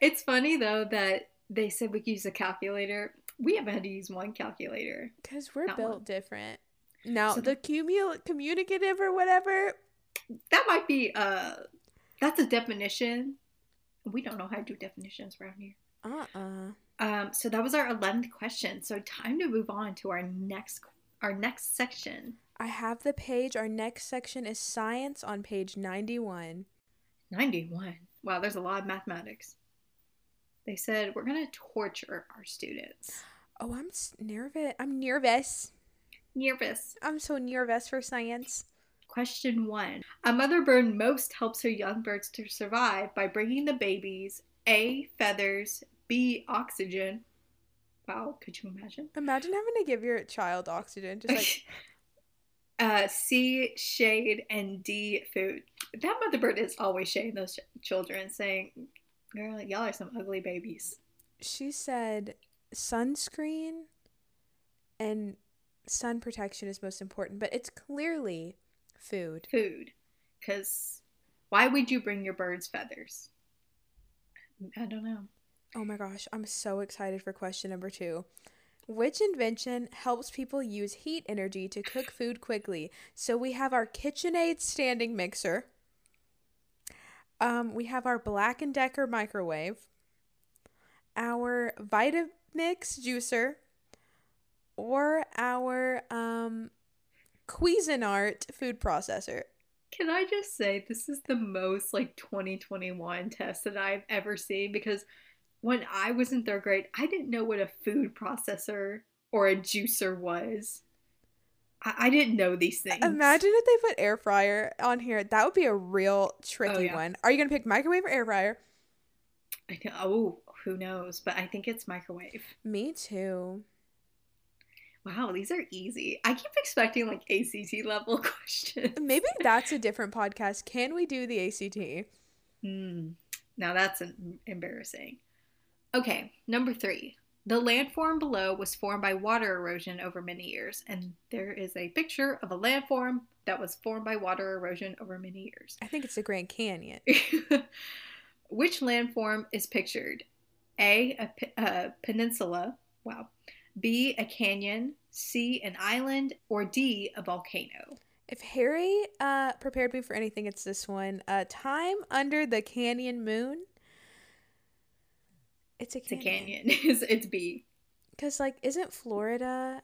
A: it's funny, though, that they said we could use a calculator. We haven't had to use one calculator.
B: Because we're
A: Not
B: built
A: one.
B: different. Now,
A: So
B: the cumul- communicative or whatever,
A: That might be, uh, that's a definition. We don't know how to do definitions around here.
B: uh-uh.
A: Um, so that was our eleventh question. So time to move on to our next our next section.
B: I have the page. Our next section is science on page 91.
A: Ninety one. Wow, there's a lot of mathematics. They said we're gonna torture our students.
B: Oh, I'm nervous. I'm nervous.
A: Nervous.
B: I'm so nervous for science.
A: Question one. A mother bird most helps her young birds to survive by bringing the babies A. Feathers, B. Oxygen. Wow, could you imagine?
B: Imagine having to give your child oxygen. Just like,
A: uh, C. Shade and D. Food. That mother bird is always shading those ch- children, saying, "Girl, y'all are some ugly babies."
B: she said sunscreen and sun protection is most important, but it's clearly food.
A: Food, because why would you bring your birds feathers? I don't know.
B: Oh my gosh, I'm so excited for question number two. Which invention helps people use heat energy to cook food quickly? So we have our KitchenAid standing mixer. Um, we have our Black and Decker microwave. Our Vitamix juicer, or our um, Cuisinart food processor.
A: Can I just say this is the most like 2021 test that I've ever seen because when I was in third grade, I didn't know what a food processor or a juicer was. I, I didn't know these things.
B: Imagine if they put air fryer on here. That would be a real tricky
A: Oh, yeah.
B: one. Are you gonna pick microwave or air fryer?
A: I know, oh, who knows? But I think it's microwave.
B: Me too.
A: Wow, these are easy. I keep expecting like ACT level questions.
B: Maybe that's a different podcast. Can we do the ACT?
A: Hmm. Now that's embarrassing. Okay, number three. The landform below was formed by water erosion over many years, and there is a picture of a landform that was formed by water erosion over many years.
B: I think it's the Grand Canyon.
A: Which landform is pictured? A, a, pe- a peninsula. Wow. B, a canyon. C, an island. Or D, a volcano.
B: If Harry uh, prepared me for anything, it's this one. Uh, time under the canyon moon. It's a
A: It's a
B: canyon.
A: canyon. it's, it's B.
B: Because, like, isn't Florida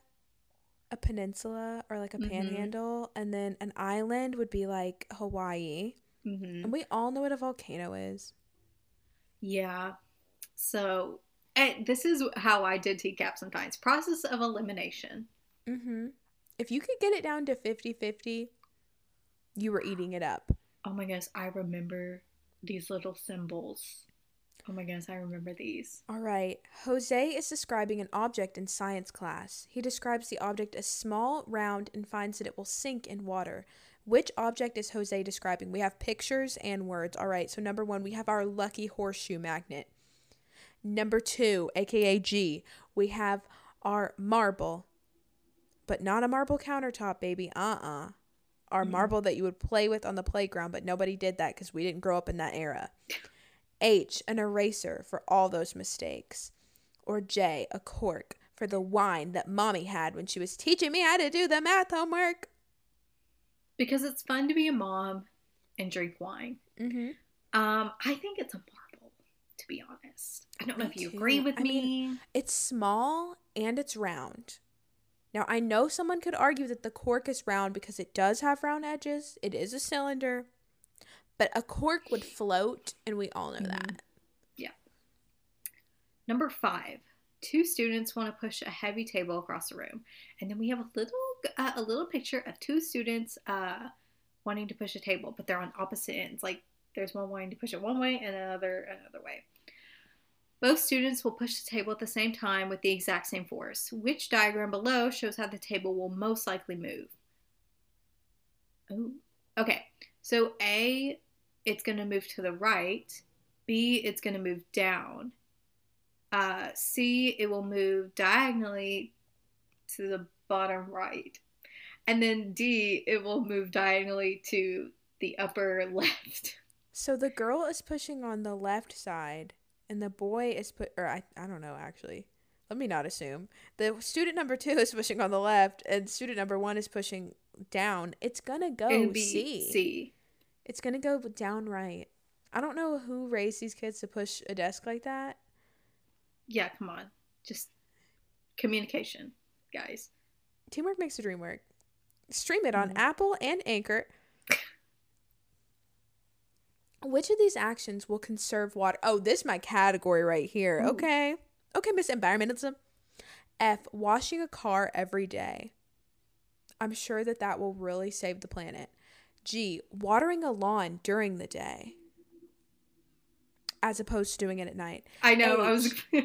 B: a peninsula or like a
A: Mhm.
B: panhandle? And then an island would be like Hawaii.
A: hmm
B: And we all know what a volcano is.
A: Yeah. So this is how I did TCAP sometimes. Process of elimination.
B: Mm-hmm. If you could get it down to 50 50, you were eating it up.
A: Oh my gosh, I remember these little symbols. Oh my goodness, I remember these.
B: All right. Jose is describing an object in science class. He describes the object as small, round, and finds that it will sink in water. Which object is Jose describing? We have pictures and words. All right. So, number one, we have our lucky horseshoe magnet. Number two, aka G, we have our marble, but not a marble countertop, baby. Uh uh Our
A: Mhm.
B: marble that you would play with on the playground, but nobody did that because we didn't grow up in that era. H, an eraser for all those mistakes. Or J, a cork for the wine that mommy had when she was teaching me how to do the math homework.
A: Because it's fun to be a mom and drink wine.
B: Mm-hmm.
A: Um, I think it's a marble, to be honest. I don't know if you
B: too.
A: agree with
B: I
A: me.
B: mean- It's small and it's round. Now, I know someone could argue that the cork is round because it does have round edges. It is a cylinder. But a cork would float, and we all know
A: Mhm.
B: that. Yeah.
A: Number five, two students want to push a heavy table across the room, and then we have a little uh, a little picture of two students uh, wanting to push a table, but they're on opposite ends. Like there's one wanting to push it one way and another another way. Both students will push the table at the same time with the exact same force. Which diagram below shows how the table will most likely move? Oh, okay. So A, it's going to move to the right. B, it's going to move down. Uh, C, it will move diagonally to the bottom right. And then D, it will move diagonally to the upper left.
B: So the girl is pushing on the left side, and the boy is put, or I, I don't know actually. Let me not assume. The student number two is pushing on the left, and student number one is pushing down. It's gonna go C.
A: C.
B: It's gonna go down right. I don't know who raised these kids to push a desk like that.
A: Yeah, come on. Just communication, guys.
B: Teamwork makes the dream work. Stream it on
A: Mhm.
B: Apple and Anchor. Which of these actions will conserve water? Oh, this is my category right here.
A: Ooh.
B: Okay. Okay, Miss Environmentalism. F. Washing a car every day. I'm sure that that will really save the planet. G. Watering a lawn during the day. As opposed to doing it at night.
A: I know. I was.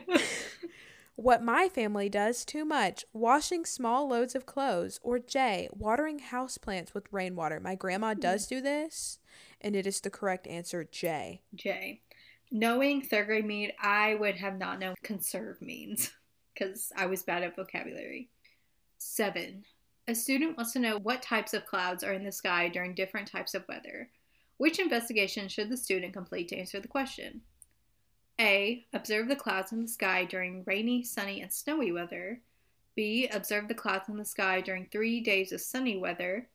B: What my family does too much, washing small loads of clothes. Or J, watering houseplants with rainwater. My grandma hmm. does do this, and it is the correct answer, J.
A: J. Knowing third grade mean, I would have not known conserve means because I was bad at vocabulary. Seven. A student wants to know what types of clouds are in the sky during different types of weather. Which investigation should the student complete to answer the question? A. Observe the clouds in the sky during rainy, sunny, and snowy weather. B. Observe the clouds in the sky during three days of sunny weather.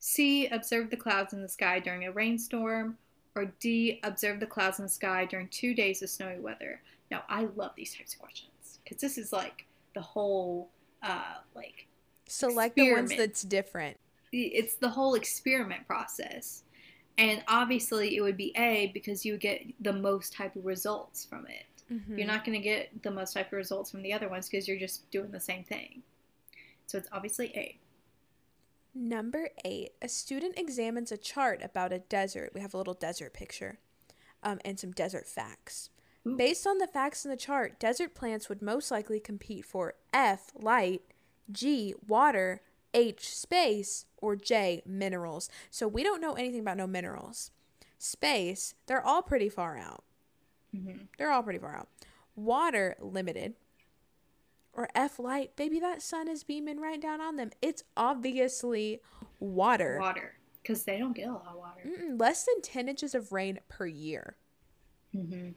A: C. Observe the clouds in the sky during a rainstorm. Or D. Observe the clouds in the sky during two days of snowy weather. Now, I love these types of questions because this is like the whole, uh, like,
B: Select the ones that's different.
A: it's the whole experiment process. And obviously, it would be A because you would get the most type of results from it.
B: Mhm.
A: You're not going to get the most type of results from the other ones because you're just doing the same thing. So it's obviously A.
B: Number eight, a student examines a chart about a desert. We have a little desert picture um, and some desert facts.
A: Ooh.
B: Based on the facts in the chart, desert plants would most likely compete for F, light, G, water, H, space, or J, minerals. So we don't know anything about no minerals. Space, they're all pretty far out.
A: Mm-hmm.
B: They're all pretty far out. Water, limited. Or F light, baby, that sun is beaming right down on them. It's obviously water.
A: Water. Because they don't get a lot of water.
B: Mm-mm, less than 10 inches of rain per year.
A: Mm-hmm.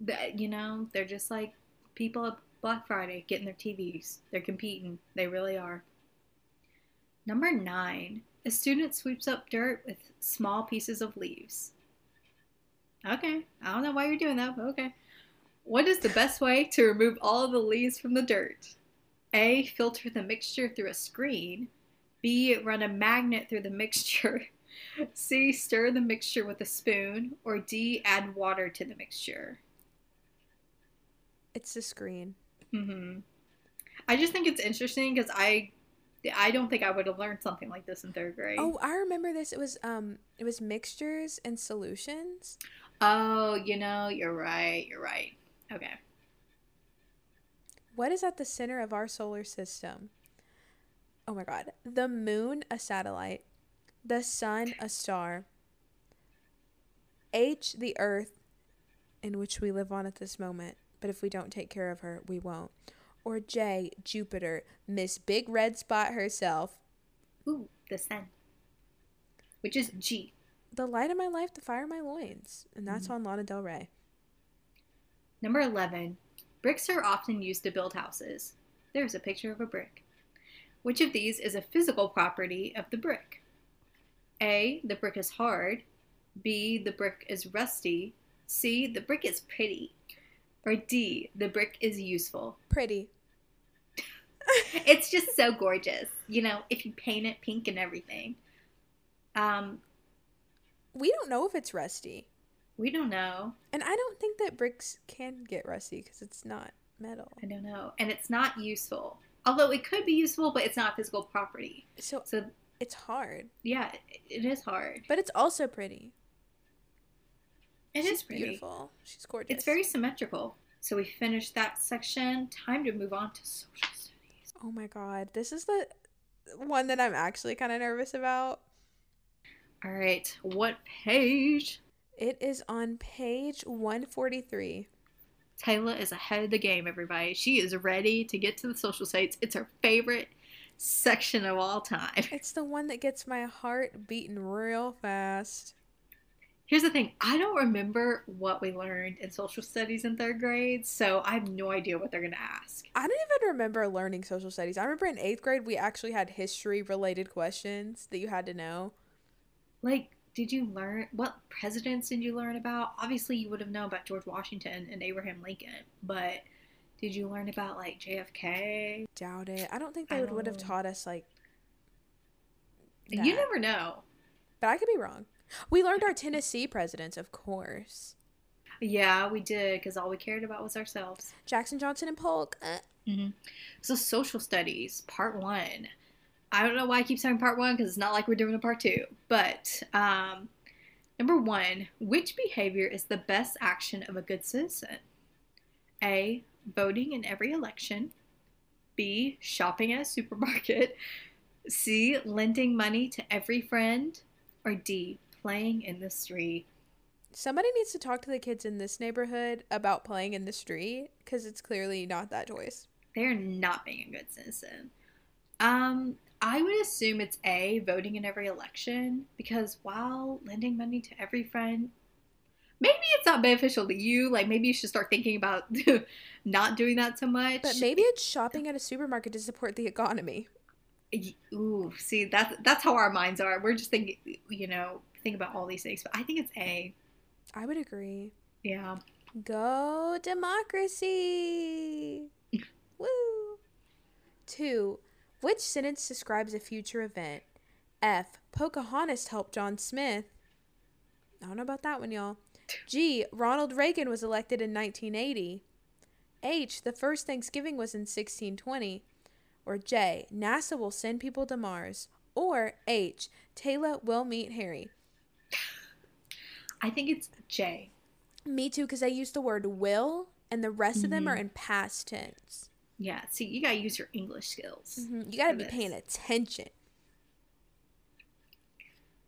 A: But, you know, they're just like people at Black Friday getting their TVs. They're competing. They really are. Number nine. A student sweeps up dirt with small pieces of leaves. Okay. I don't know why you're doing that, but okay. What is the best way to remove all the leaves from the dirt? A. Filter the mixture through a screen. B. Run a magnet through the mixture. C. Stir the mixture with a spoon. Or D. Add water to the mixture.
B: It's the screen.
A: Hmm I just think it's interesting because I, I don't think I would have learned something like this in third grade.
B: Oh, I remember this. It was um it was mixtures and solutions.
A: Oh, you know, you're right. You're right. Okay.
B: What is at the center of our solar system? Oh my god. The moon, a satellite. The sun, a star. H, the earth, in which we live on at this moment. But if we don't take care of her, we won't. Or J, Jupiter, Miss Big Red Spot herself.
A: Ooh, the sun. Which is G.
B: The light of my life, the fire of my loins. And that's mm-hmm. on Lana Del Rey.
A: Number 11. Bricks are often used to build houses. There's a picture of a brick. Which of these is a physical property of the brick? A. The brick is hard. B. The brick is rusty. C. The brick is pretty. Or D. The brick is useful.
B: Pretty.
A: It's just so gorgeous. You know, if you paint it pink and everything. Um,
B: We don't know if it's rusty.
A: we don't know.
B: And I don't think that bricks can get rusty because it's not metal.
A: I don't know. And it's not useful. Although it could be useful, but it's not a physical property.
B: So
A: So
B: it's hard,
A: yeah, it is hard.
B: but it's also pretty.
A: It
B: She's
A: is pretty.
B: beautiful. She's gorgeous.
A: It's very symmetrical. So we finished that section. Time to move on to social studies.
B: Oh my god, this is the one that I'm actually kind of nervous about.
A: All right, what page?
B: It is on page 143.
A: Taylor is ahead of the game, everybody. She is ready to get to the social sites. It's her favorite section of all time.
B: It's the one that gets my heart beating real fast.
A: Here's the thing I don't remember what we learned in social studies in third grade, so I have no idea what they're going to ask.
B: I don't even remember learning social studies. I remember in eighth grade we actually had history related questions that you had to know.
A: Like, did you learn what presidents did you learn about? Obviously, you would have known about George Washington and Abraham Lincoln, but did you learn about like JFK?
B: Doubt it. I don't think they would, would have taught us like.
A: You never know.
B: But I could be wrong. We learned our Tennessee presidents, of course.
A: Yeah, we did because all we cared about was ourselves.
B: Jackson Johnson and Polk. Uh,
A: So, social studies, part one. I don't know why I keep saying part one because it's not like we're doing a part two. But um, number one, which behavior is the best action of a good citizen? A. Voting in every election. B. Shopping at a supermarket. C. Lending money to every friend. Or D. Playing in the street.
B: Somebody needs to talk to the kids in this neighborhood about playing in the street because it's clearly not that choice.
A: They're not being a good citizen. Um, I would assume it's A, voting in every election, because while lending money to every friend, maybe it's not beneficial to you. Like maybe you should start thinking about not doing that so much.
B: But maybe it's shopping at a supermarket to support the economy.
A: Ooh, see that's that's how our minds are. We're just thinking, you know, think about all these things. But I think it's A.
B: I would agree.
A: Yeah.
B: Go democracy! Woo! Two. Which sentence describes a future event? F. Pocahontas helped John Smith. I don't know about that one, y'all. G. Ronald Reagan was elected in 1980. H. The first Thanksgiving was in 1620. Or J. NASA will send people to Mars. Or H. Taylor will meet Harry.
A: I think it's J.
B: Me too, because I used the word will, and the rest of them are in past tense.
A: Yeah. See, you gotta use your English skills.
B: Mhm, You got to be
A: this.
B: paying attention.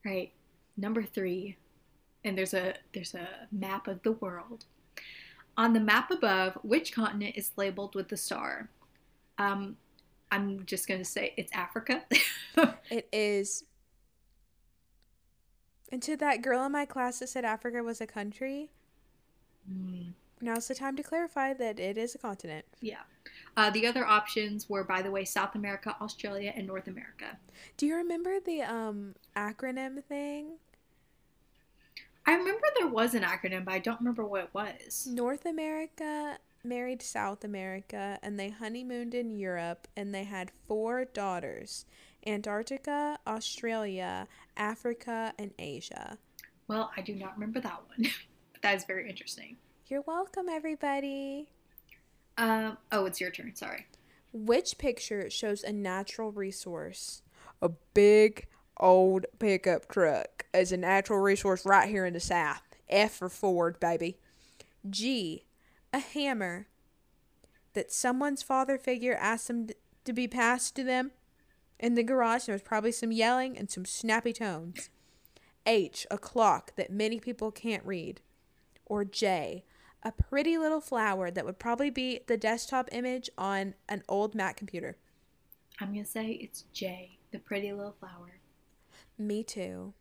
A: Right. Number three, and there's a there's a map of the world. On the map above, which continent is labeled with the star? Um, I'm just going to say it's Africa.
B: It is. And to that girl in my class that said Africa was a country,
A: Hmm,
B: now's the time to clarify that it is a continent.
A: yeah. Uh, the other options were, by the way, South America, Australia, and North America.
B: Do you remember the um acronym thing?
A: I remember there was an acronym, but I don't remember what it was.
B: North America married South America and they honeymooned in Europe and they had four daughters Antarctica, Australia, Africa, and Asia.
A: Well, I do not remember that one. but that is very interesting.
B: You're welcome, everybody.
A: Um, oh, it's your turn. Sorry.
B: Which picture shows a natural resource? A big old pickup truck as a natural resource right here in the South. F for Ford, baby. G, a hammer that someone's father figure asked them to be passed to them in the garage. There was probably some yelling and some snappy tones. H, a clock that many people can't read. Or J, a pretty little flower that would probably be the desktop image on an old Mac computer.
A: I'm going to say it's J, the pretty little flower.
B: Me too.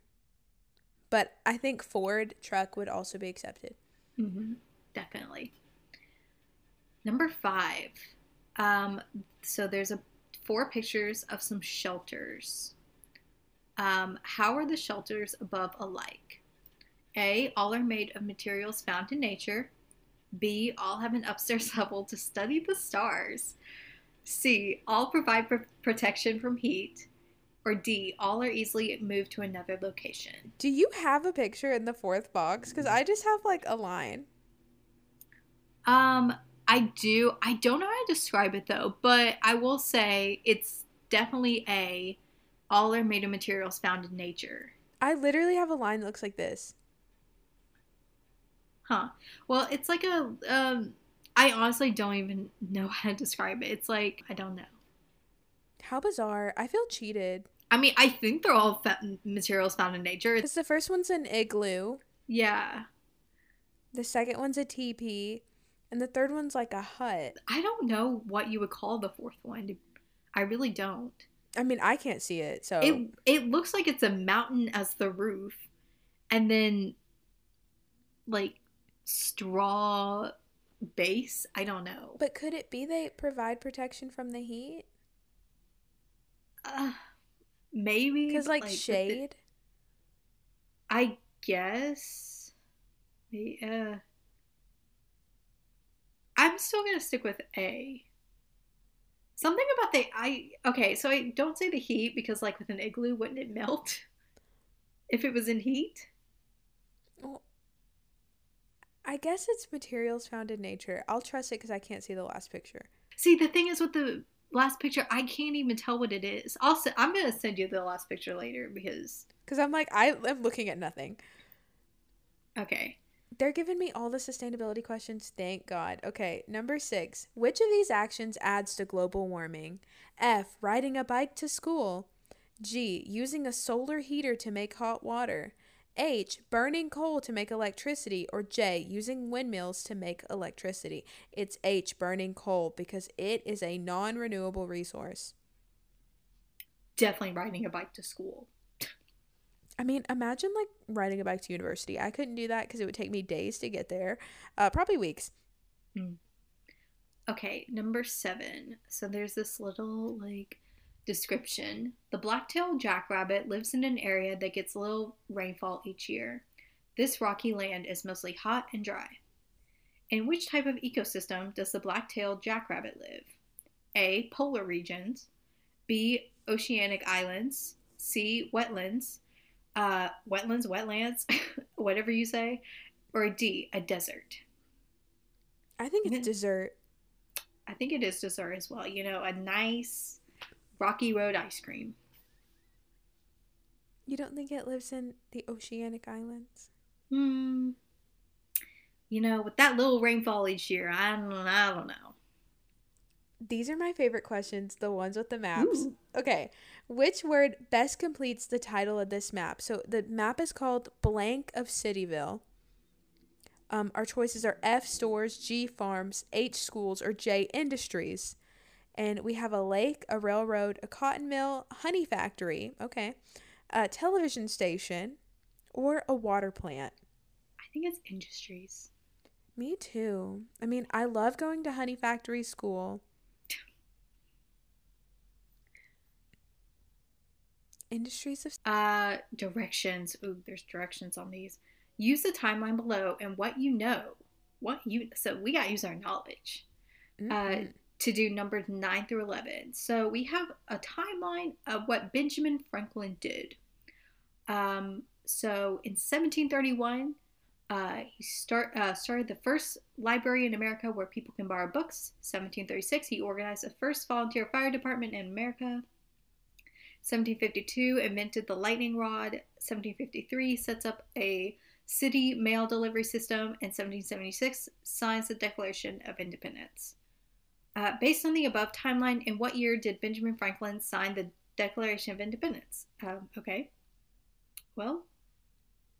B: But I think Ford truck would also be accepted.
A: Mm-hmm. Definitely. Number five. Um, so there's a four pictures of some shelters. Um, how are the shelters above alike? A. All are made of materials found in nature. B. All have an upstairs level to study the stars. C. All provide pr- protection from heat. Or D. All are easily moved to another location.
B: Do you have a picture in the fourth box? Because I just have like a line.
A: Um, I do. I don't know how to describe it though, but I will say it's definitely a. All are made of materials found in nature.
B: I literally have a line that looks like this.
A: Huh. Well, it's like a. Um, I honestly don't even know how to describe it. It's like I don't know.
B: How bizarre. I feel cheated.
A: I mean, I think they're all fa- materials found in nature.
B: Because the first one's an igloo,
A: yeah.
B: the second one's a teepee, and the third one's like a hut.
A: I don't know what you would call the fourth one. I really don't.
B: I mean, I can't see it, so.
A: It it looks like it's a mountain as the roof, and then like straw base. I don't know.
B: but could it be they provide protection from the heat?
A: Uh, maybe
B: Because, like,
A: the-
B: shade?
A: I guess. Yeah. I'm still gonna stick with A. Something about the I okay, so I don't say the heat because like with an igloo, wouldn't it melt if it was in heat?
B: Well, I guess it's materials found in nature. I'll trust it because I can't see the last picture.
A: See, the thing is with the last picture, I can't even tell what it is. Se- I'm gonna send you the last picture later because
B: Because I'm like, I am looking at nothing.
A: okay.
B: They're giving me all the sustainability questions. Thank God. Okay, number six. Which of these actions adds to global warming? F. Riding a bike to school. G. Using a solar heater to make hot water. H. Burning coal to make electricity. Or J. Using windmills to make electricity. It's H. Burning coal because it is a non renewable resource.
A: Definitely riding a bike to school.
B: I mean, imagine like riding a bike to university. I couldn't do that because it would take me days to get there, uh, probably weeks.
A: Okay, number seven. So there's this little like description. The black-tailed jackrabbit lives in an area that gets little rainfall each year. This rocky land is mostly hot and dry. In which type of ecosystem does the black-tailed jackrabbit live? A. Polar regions. B. Oceanic islands. C. Wetlands. Uh, wetlands, wetlands, whatever you say. Or a D, a desert.
B: I think it's dessert.
A: I think it is dessert as well. You know, a nice Rocky Road ice cream.
B: You don't think it lives in the oceanic islands?
A: Hmm. You know, with that little rainfall each year, I don't, I don't know.
B: These are my favorite questions, the ones with the maps.
A: Ooh.
B: Okay. Which word best completes the title of this map? So the map is called Blank of Cityville. Um, our choices are F stores, G farms, H schools, or J industries. And we have a lake, a railroad, a cotton mill, honey factory, okay, a television station, or a water plant.
A: I think it's industries.
B: Me too. I mean, I love going to honey factory school. Industries of
A: Uh, directions. Ooh, there's directions on these. Use the timeline below and what you know. What you so we got to use our knowledge
B: Mhm.
A: to do numbers 9 through 11. So we have a timeline of what Benjamin Franklin did. Um, so in 1731, uh, he start, uh, started the first library in America where people can borrow books. 1736, he organized the first volunteer fire department in America. 1752, invented the lightning rod. 1753, sets up a city mail delivery system. And 1776, signs the Declaration of Independence. Uh, based on the above timeline, in what year did Benjamin Franklin sign the Declaration of Independence? Um, okay. Well,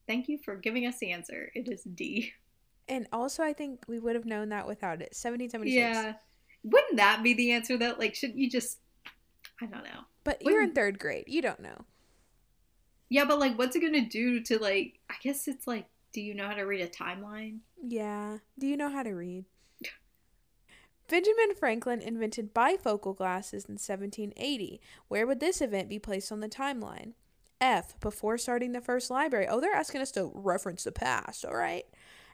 A: thank you for giving us the answer. It is D.
B: And also, I think we would have known that without it. 1776.
A: Yeah. Wouldn't that be the answer though? Like, shouldn't you just? I don't know.
B: But you're in third grade. You don't know.
A: Yeah, but like, what's it gonna do to like? I guess it's like, do you know how to read a timeline?
B: Yeah. Do you know how to read? Benjamin Franklin invented bifocal glasses in 1780. Where would this event be placed on the timeline? F. Before starting the first library. Oh, they're asking us to reference the past, all right?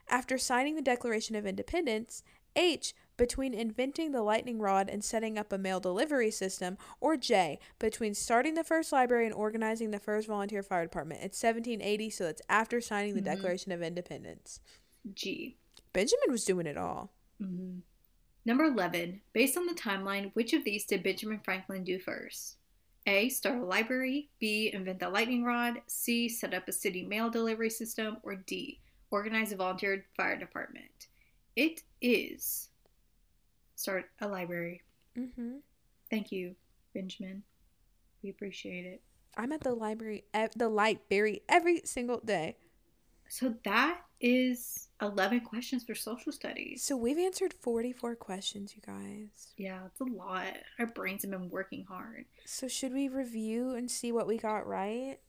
B: After signing the Declaration of Independence. H. Between inventing the lightning rod and setting up a mail delivery system. Or J. Between starting the first library and organizing the first volunteer fire department. It's 1780, so that's after signing the
A: Mhm.
B: Declaration of Independence.
A: G.
B: Benjamin was doing it all.
A: hmm Number 11. Based on the timeline, which of these did Benjamin Franklin do first? A. Start a library. B. Invent the lightning rod. C. Set up a city mail delivery system. Or D. Organize a volunteer fire department. It is start a library.
B: Mm-hmm.
A: Thank you, Benjamin. We appreciate it.
B: I'm at the library, ev- the library every single day.
A: So that is 11 questions for social studies.
B: So we've answered 44 questions, you guys.
A: Yeah, it's a lot. Our brains have been working hard.
B: So should we review and see what we got right?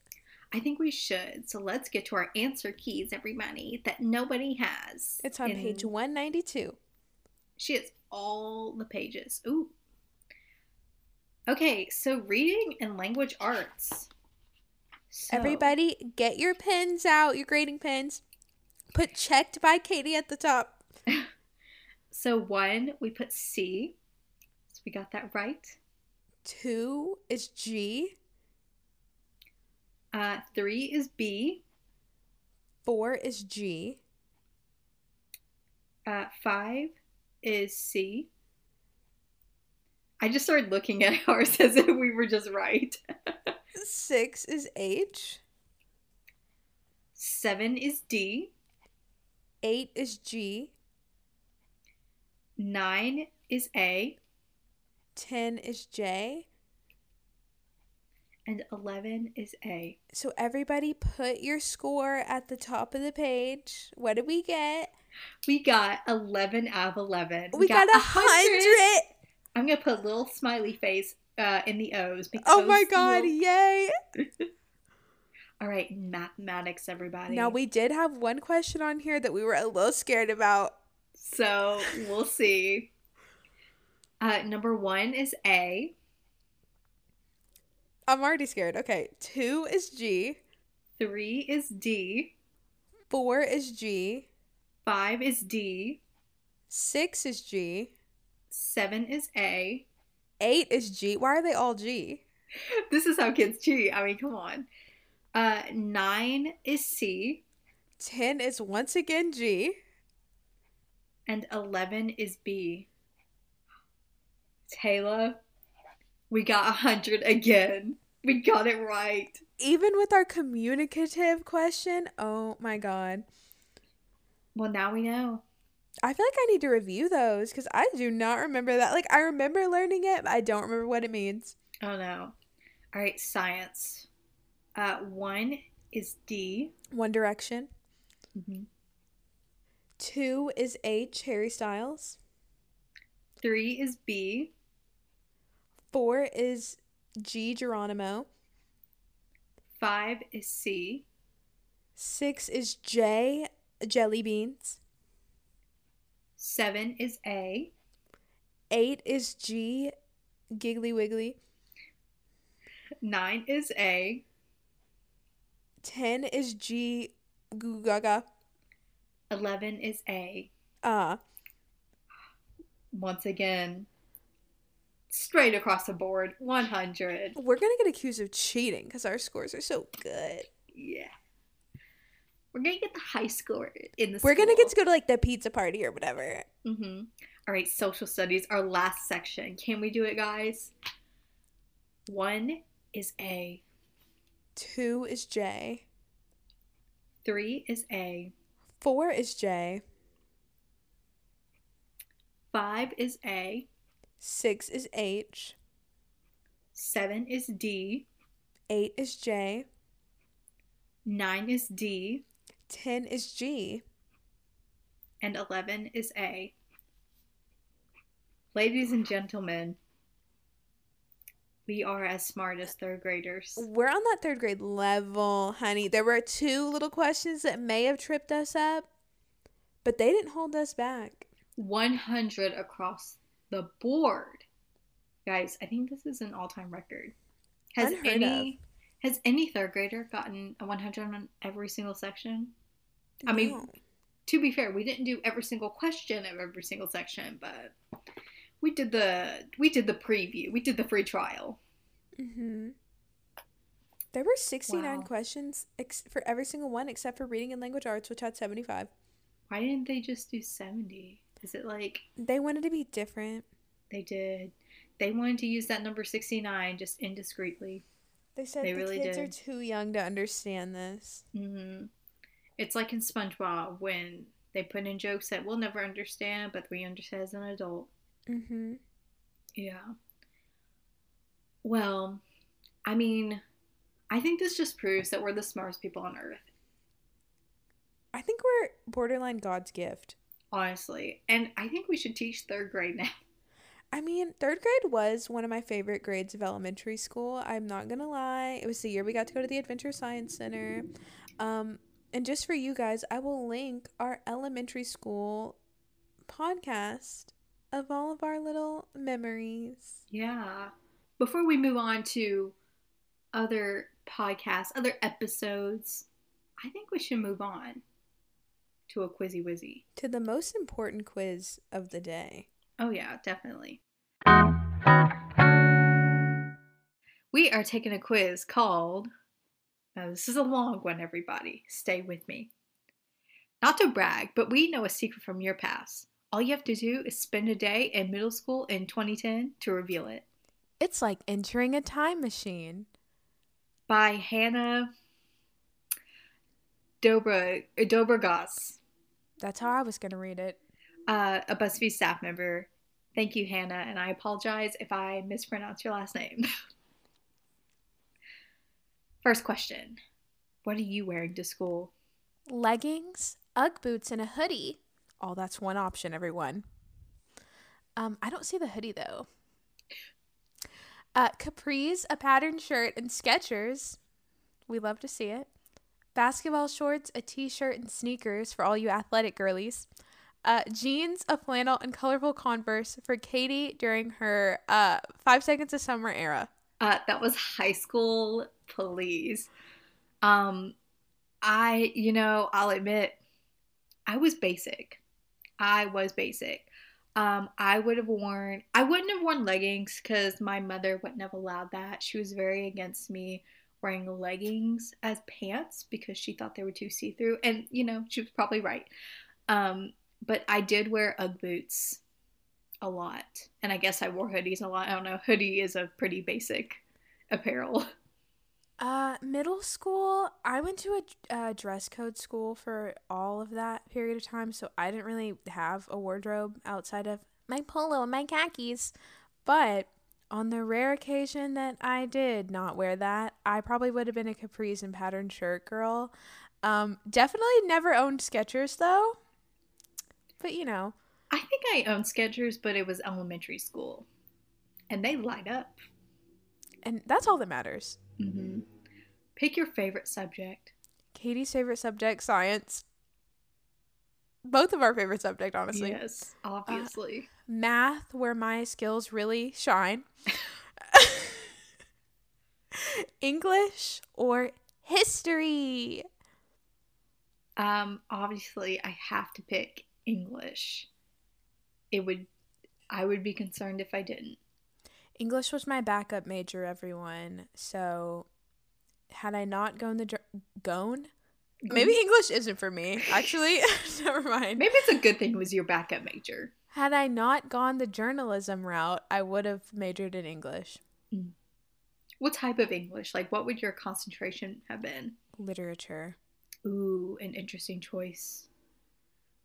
A: I think we should. So let's get to our answer keys, everybody, that nobody has.
B: It's on
A: And
B: page 192.
A: She has all the pages. Ooh. Okay, so reading and language arts. So,
B: Everybody, get your pens out, your grading pens. Put checked by Katie at the top.
A: So one, we put C. So we got that right.
B: Two is G.
A: Uh, three is B.
B: Four is G.
A: Uh, five is C. I just started looking at ours as if we were just right.
B: Six is H.
A: Seven is D.
B: Eight is G.
A: Nine is A.
B: Ten is J.
A: And 11 is A.
B: So everybody put your score at the top of the page. What did we get?
A: We got 11 out of 11.
B: We, got a hundred.
A: I'm going to put a little smiley face uh, in the O's. because
B: Oh my god,
A: will-
B: yay!
A: All right, mathematics, everybody.
B: Now we did have one question on here that we were a little scared about.
A: So we'll see. Uh, number one is A.
B: I'm already scared. Okay, two is G,
A: Three is D.
B: four is G,
A: Five is D.
B: six is G,
A: Seven is A.
B: eight is G. Why are they all G?
A: This is how kids cheat. I mean, come on. Uh, nine is C.
B: Ten is once again G.
A: And 11 is B. Taylor, we got a 100 again. We got it right.
B: Even with our communicative question, oh my god.
A: Well, now we know.
B: I feel like I need to review those because I do not remember that. Like, I remember learning it, but I don't remember what it means.
A: Oh no. All right, science. Uh, one is D.
B: One Direction.
A: Mhm.
B: Two is H, Harry Styles.
A: Three is B.
B: Four is G, Geronimo.
A: Five is C.
B: Six is J, Jelly Beans.
A: Seven is A.
B: Eight is G, Giggly Wiggly.
A: Nine is A.
B: Ten is G, Goo Gaga.
A: Eleven is A.
B: Uh,
A: Once again, straight across the board, 100.
B: we're gonna get accused of cheating because our scores are so good.
A: Yeah. We're gonna get the high score in the
B: We're gonna get to go to like the pizza party or whatever.
A: Mm-hmm. All right, social studies, our last section. Can we do it, guys? One is A.
B: Two is J.
A: Three is A.
B: Four is J.
A: Five is A.
B: Six is H.
A: Seven is D.
B: Eight is J.
A: Nine is D.
B: Ten is G.
A: And 11 is A. Ladies and gentlemen, we are as smart as third graders.
B: We're on that third grade level, honey. There were two little questions that may have tripped us up, but they didn't hold us back.
A: 100 across the board. Guys, I think this is an all-time record. Has
B: Unheard
A: any has any third grader gotten a 100 on every single section? I mean. To be fair, we didn't do every single question of every single section, but we did the we did the preview. We did the free trial.
B: Mm-hmm. There were 69
A: Wow.
B: questions ex- for every single one except for reading and language arts, which had 75.
A: Why didn't they just do 70? Is it like
B: They wanted to be different.
A: they did they wanted to use that number 69 just indiscreetly?
B: They said
A: They
B: the
A: really
B: kids
A: did.
B: are too young to understand this.
A: hmm It's like in SpongeBob when they put in jokes that we'll never understand, but we understand as an adult.
B: Mm-hmm.
A: Yeah. Well, I mean, I think this just proves that we're the smartest people on earth,
B: I think we're borderline God's gift.
A: honestly. And I think we should teach third grade now.
B: I mean, third grade was one of my favorite grades of elementary school. I'm not gonna lie. It was the year we got to go to the Adventure Science Center. Um, and just for you guys, I will link our elementary school podcast of all of our little memories.
A: Yeah. Before we move on to other podcasts, other episodes, I think we should move on to a quizzy wizzy.
B: To the most important quiz of the day.
A: Oh, yeah, definitely. We are taking a quiz called. Now, this is a long one, everybody. Stay with me. Not to brag, but we know a secret from your past. All you have to do is spend a day in middle school in 2010 to reveal it.
B: It's like entering a time machine.
A: By Hannah Dobra Dobregas,
B: That's how I was gonna read it.
A: uh, a BuzzFeed staff member. Thank you, Hannah, and I apologize if I mispronounce your last name. First question What are you wearing to school?
B: leggings, UGG boots, and a hoodie. Oh, that's one option, everyone. Um, I don't see the hoodie though. Uh, capris, a patterned shirt, and Skechers. We love to see it. Basketball shorts, a t-shirt, and sneakers for all you athletic girlies. Uh, jeans, a flannel, and colorful Converse for Katie during her uh, five seconds of summer era.
A: Uh, that was high school, please. Um, I, you know, I'll admit, I was basic. I was basic. Um, I would have worn, I wouldn't have worn leggings because my mother wouldn't have allowed that. She was very against me wearing leggings as pants because she thought they were too see through. And, you know, she was probably right. Um, but I did wear Ugg boots a lot. And I guess I wore hoodies a lot. I don't know. Hoodie is a pretty basic apparel.
B: Uh, middle school, I went to a uh, dress code school for all of that period of time, so I didn't really have a wardrobe outside of my polo and my khakis. But on the rare occasion that I did not wear that, I probably would have been a capris and patterned shirt girl. Um, definitely never owned Skechers though. but you know,
A: I think I owned Skechers, but it was elementary school, and they light up.
B: And that's all that matters.
A: hmm Pick your favorite subject.
B: Katie's favorite subject, science. Both of our favorite subject, honestly.
A: Yes, obviously.
B: Math, where my skills really shine. English or history.
A: um, obviously, I have to pick English. It would, I would be concerned if I didn't.
B: English was my backup major, everyone. So, had I not gone the jour- gone, maybe English isn't for me. Actually, never mind.
A: Maybe it's a good thing it was your backup major.
B: Had I not gone the journalism route, I would have majored in English,
A: What type of English? Like, what would your concentration have been?
B: literature.
A: Ooh, an interesting choice.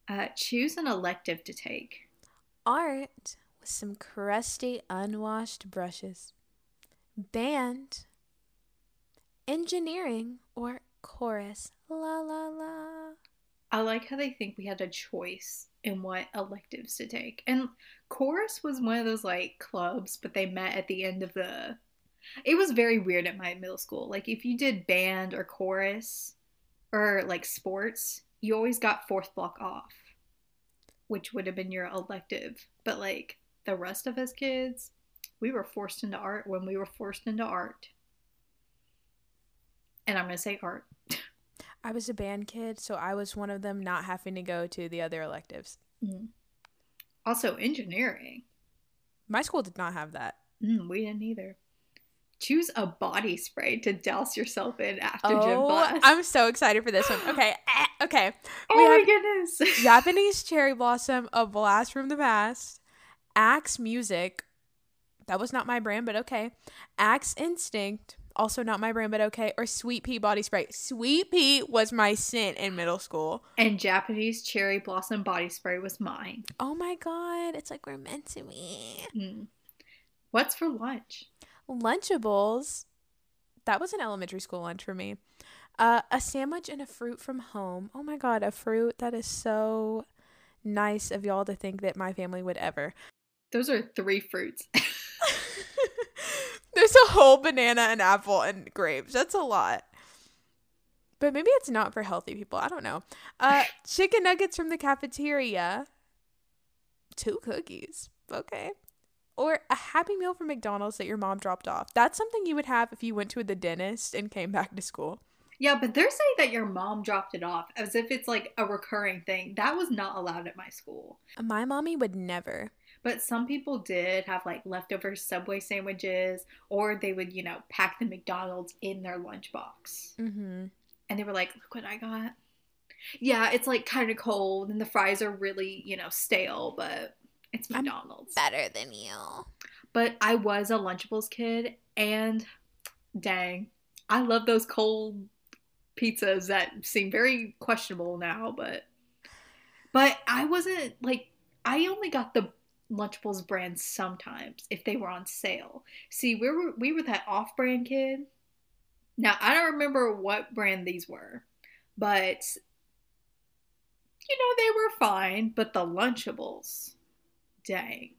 A: Uh, choose an elective to take.
B: Art some crusty, unwashed brushes. Band. Engineering or chorus. La la la.
A: I like how they think we had a choice in what electives to take. And chorus was one of those like clubs, but they met at the end of the. It was very weird at my middle school. Like if you did band or chorus or like sports, you always got fourth block off, which would have been your elective. But like the rest of us kids, we were forced into art when we were forced into art. And I'm going to say art.
B: I was a band kid, so I was one of them not having to go to the other electives.
A: Mm. Also, engineering.
B: My school did not have that.
A: Mm, we didn't either. Choose a body spray to douse yourself in after gym
B: Oh,
A: class.
B: I'm so excited for this one. Okay, eh, okay.
A: oh my
B: have-
A: goodness.
B: Japanese cherry blossom, a blast from the past. Axe music, that was not my brand, but okay. Axe instinct, also not my brand, but okay. Or sweet pea body spray. Sweet pea was my scent in middle school.
A: and Japanese cherry blossom body spray was mine.
B: Oh my god, it's like we're meant to be.
A: Mm. What's for lunch?
B: Lunchables, that was an elementary school lunch for me. Uh, a sandwich and a fruit from home. Oh my god, a fruit that is so nice of y'all to think that my family would ever.
A: Those are three fruits.
B: There's a whole banana and apple and grapes. That's a lot. But maybe it's not for healthy people. I don't know. Uh, chicken nuggets from the cafeteria. Two cookies. Okay. Or a happy meal from McDonald's that your mom dropped off. That's something you would have if you went to the dentist and came back to school.
A: yeah, but they're saying that your mom dropped it off as if it's like a recurring thing. That was not allowed at my school.
B: My mommy would never.
A: But some people did have like leftover Subway sandwiches, or they would, you know, pack the McDonald's in their lunchbox.
B: Mm-hmm.
A: and they were like, "Look what I got." Yeah, it's like kind of cold, and the fries are really, you know, stale, but it's
B: I'm
A: McDonald's.
B: Better than you.
A: But I was a Lunchables kid, and dang, I love those cold pizzas that seem very questionable now. But, but I wasn't like I only got the Lunchables brand sometimes if they were on sale. See, we were we were that off-brand kid. Now I don't remember what brand these were, but you know they were fine. But the Lunchables, dang,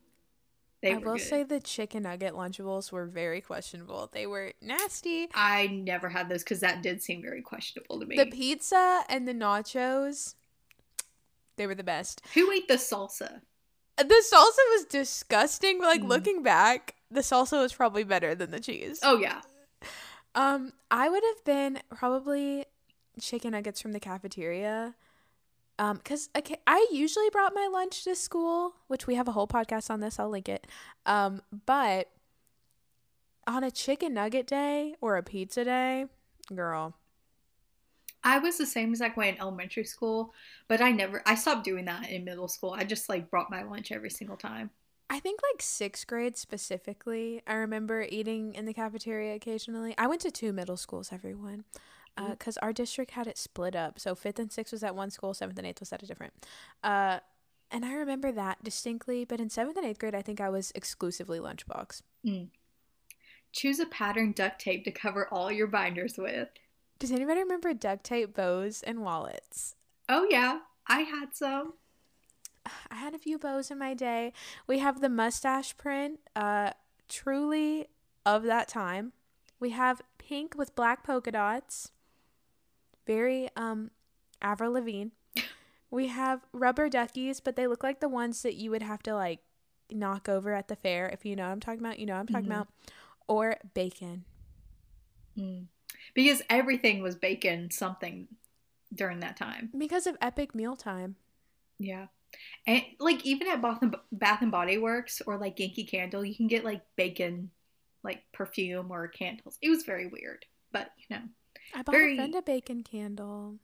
A: they
B: I will
A: good.
B: say the chicken nugget Lunchables were very questionable. They were nasty.
A: I never had those because that did seem very questionable to me.
B: The pizza and the nachos, they were the best.
A: Who ate the salsa?
B: The salsa was disgusting, but like
A: Mm.
B: looking back, the salsa was probably better than the cheese.
A: Oh yeah,
B: Um, I would have been probably chicken nuggets from the cafeteria. Um, cause okay, I usually brought my lunch to school, which we have a whole podcast on this. I'll link it. Um, but on a chicken nugget day or a pizza day, girl,
A: I was the same exact way in elementary school, but I never. I stopped doing that in middle school. I just like brought my lunch every single time.
B: I think like sixth grade specifically, I remember eating in the cafeteria occasionally. I went to two middle schools, everyone, uh, mm-hmm. because our district had it split up. So fifth and sixth was at one school, seventh and eighth was at a different. Uh, and I remember that distinctly. But in seventh and eighth grade, I think I was exclusively lunchbox. Mm.
A: Choose a pattern duct tape to cover all your binders with.
B: Does anybody remember duct tape bows and wallets?
A: Oh yeah, I had some.
B: I had a few bows in my day. We have the mustache print, uh, truly of that time. We have pink with black polka dots. Very um Avril Lavigne. We have rubber duckies, but they look like the ones that you would have to like knock over at the fair. If you know what I'm talking about, you know what I'm talking
A: Mhm.
B: about. Or bacon.
A: Mm. Because everything was bacon something during that time.
B: Because of epic mealtime.
A: Yeah. And like even at Bath and, Bath and Body Works or like Yankee Candle, you can get like bacon like perfume or candles. It was very weird, but you know.
B: I bought
A: Very-
B: a friend a bacon candle.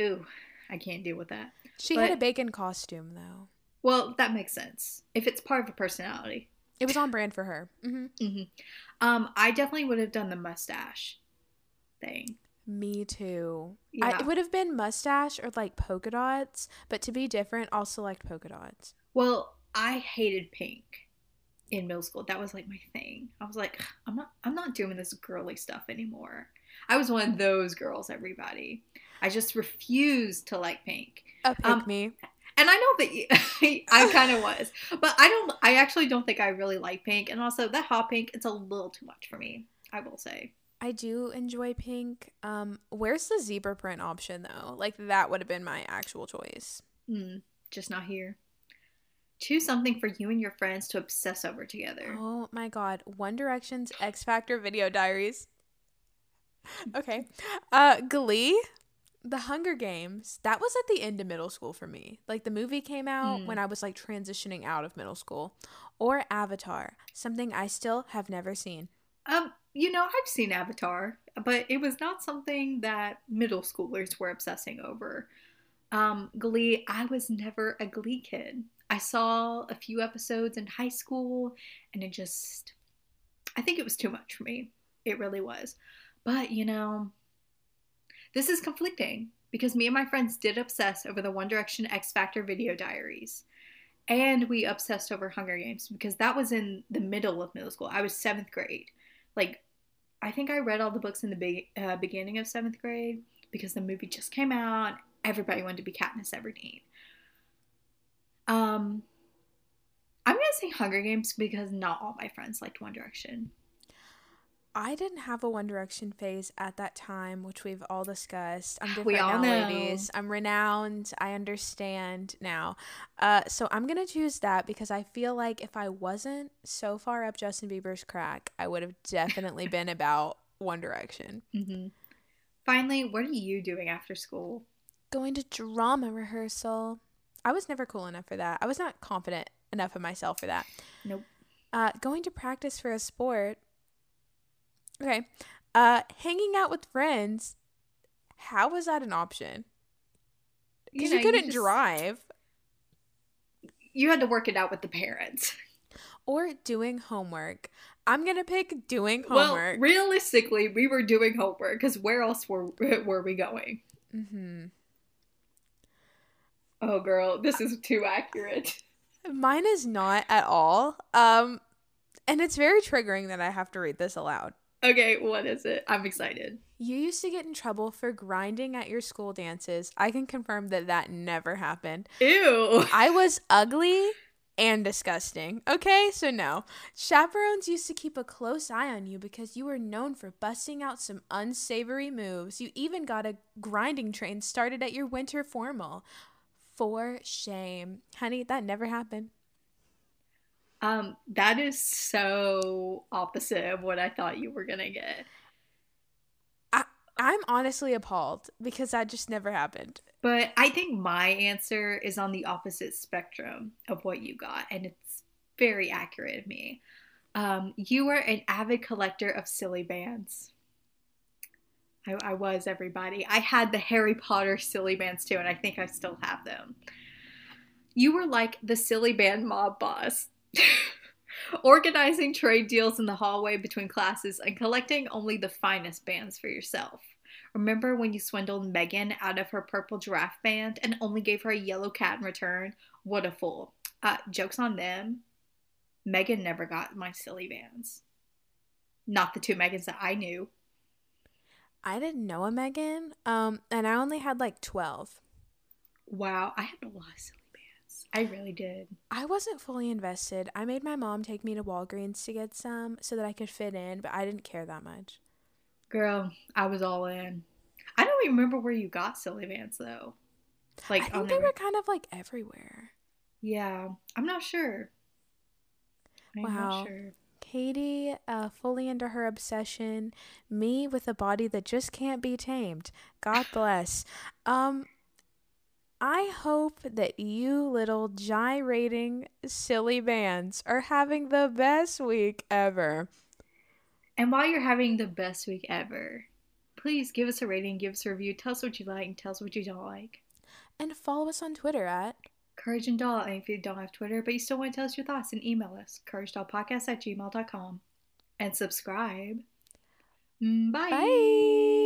A: Ooh, I can't deal with that.
B: She had a bacon costume though.
A: Well, that makes sense. If it's part of a personality.
B: It was on brand for her. hmm
A: hmm Um, I definitely would have done the mustache thing.
B: Me too.
A: Yeah.
B: I, it would have been mustache or like polka dots, but to be different, I'll select polka dots.
A: Well, I hated pink in middle school. That was like my thing. I was like, I'm not I'm not doing this girly stuff anymore. I was one of those girls, everybody. I just refused to like pink.
B: A pick
A: Um,
B: me.
A: And I know that you, I kind of was. But I don't I actually don't think I really like pink and also that hot pink it's a little too much for me, I will say.
B: I do enjoy pink. Um, where's the zebra print option though? Like that would have been my actual choice.
A: Mm, just not here. Choose something for you and your friends to obsess over together.
B: Oh my god, One Direction's X Factor video diaries. Okay. Uh Glee, The Hunger Games. That was at the end of middle school for me. Like the movie came out
A: Mm.
B: when I was like transitioning out of middle school. Or Avatar, something I still have never seen.
A: Um, you know, I've seen Avatar, but it was not something that middle schoolers were obsessing over. Um, Glee, I was never a Glee kid. I saw a few episodes in high school and it just I think it was too much for me. It really was. But, you know, this is conflicting because me and my friends did obsess over the One Direction X Factor video diaries. And we obsessed over Hunger Games because that was in the middle of middle school. I was seventh grade. Like, I think I read all the books in the big, uh, beginning of seventh grade because the movie just came out. Everybody wanted to be Katniss Everdeen. Um, I'm gonna say Hunger Games because not all my friends liked One Direction.
B: I didn't have a One Direction phase at that time, which we've all discussed. I'm different
A: We all
B: now,
A: know.
B: ladies. I'm renowned. I understand now. Uh, so I'm gonna choose that because I feel like if I wasn't so far up Justin Bieber's crack, I would have definitely been about One Direction.
A: Mm-hmm. Finally, what are you doing after school?
B: Going to drama rehearsal. I was never cool enough for that. I was not confident enough in myself for that.
A: Nope.
B: Uh, going to practice for a sport. Okay. Uh, hanging out with friends. How was that an option? Because you,
A: know,
B: couldn't
A: just-
B: drive.
A: You had to work it out with the parents.
B: Or doing homework. I'm gonna pick doing homework.
A: Well, realistically, we were doing homework because where else were were we going?
B: Mm-hmm.
A: Oh, girl, this is too accurate.
B: Mine is not at all. Um, and it's very triggering that I have to read this aloud.
A: Okay, what is it? I'm excited.
B: You used to get in trouble for grinding at your school dances. I can confirm that that never happened.
A: Ew.
B: I was ugly and disgusting. Okay, so no. Chaperones used to keep a close eye on you because you were known for busting out some unsavory moves. You even got a grinding train started at your winter formal. For shame. Honey, that never happened.
A: Um, that is so opposite of what I thought you were gonna get.
B: I'm honestly appalled because that just never happened.
A: But I think my answer is on the opposite spectrum of what you got, and it's very accurate of me. Um, you were an avid collector of silly bands. I, I was everybody. I had the Harry Potter silly bands too, and I think I still have them. You were like the silly band mob boss, organizing trade deals in the hallway between classes and collecting only the finest bands for yourself. Remember when you swindled Megan out of her purple giraffe band and only gave her a yellow cat in return? What a fool. Uh, joke's on them. Megan never got my silly bands. Not the two Megans that I knew.
B: I didn't know a Megan, um, and I only had like 12.
A: Wow, I had a lot of silly. I really did.
B: I wasn't fully invested. I made my mom take me to Walgreens to get some so that I could fit in, but I didn't care that much.
A: Girl, I was all in. I don't even remember where you got silly bands though.
B: Like I think they were kind of like everywhere.
A: Yeah, I'm not sure.
B: I'm wow. Not sure. Katie, uh, fully into her obsession. Me with a body that just can't be tamed. God bless. Um, I hope that you little gyrating silly bands are having the best week ever.
A: And while you're having the best week ever, please give us a rating, give us a review, tell us what you like, and tell us what you don't like.
B: And follow us on Twitter at
A: Courage and Doll. And if you don't have Twitter, but you still want to tell us your thoughts, then email us, couragedollpodcast at gmail.com. And subscribe. Mm, bye. Bye.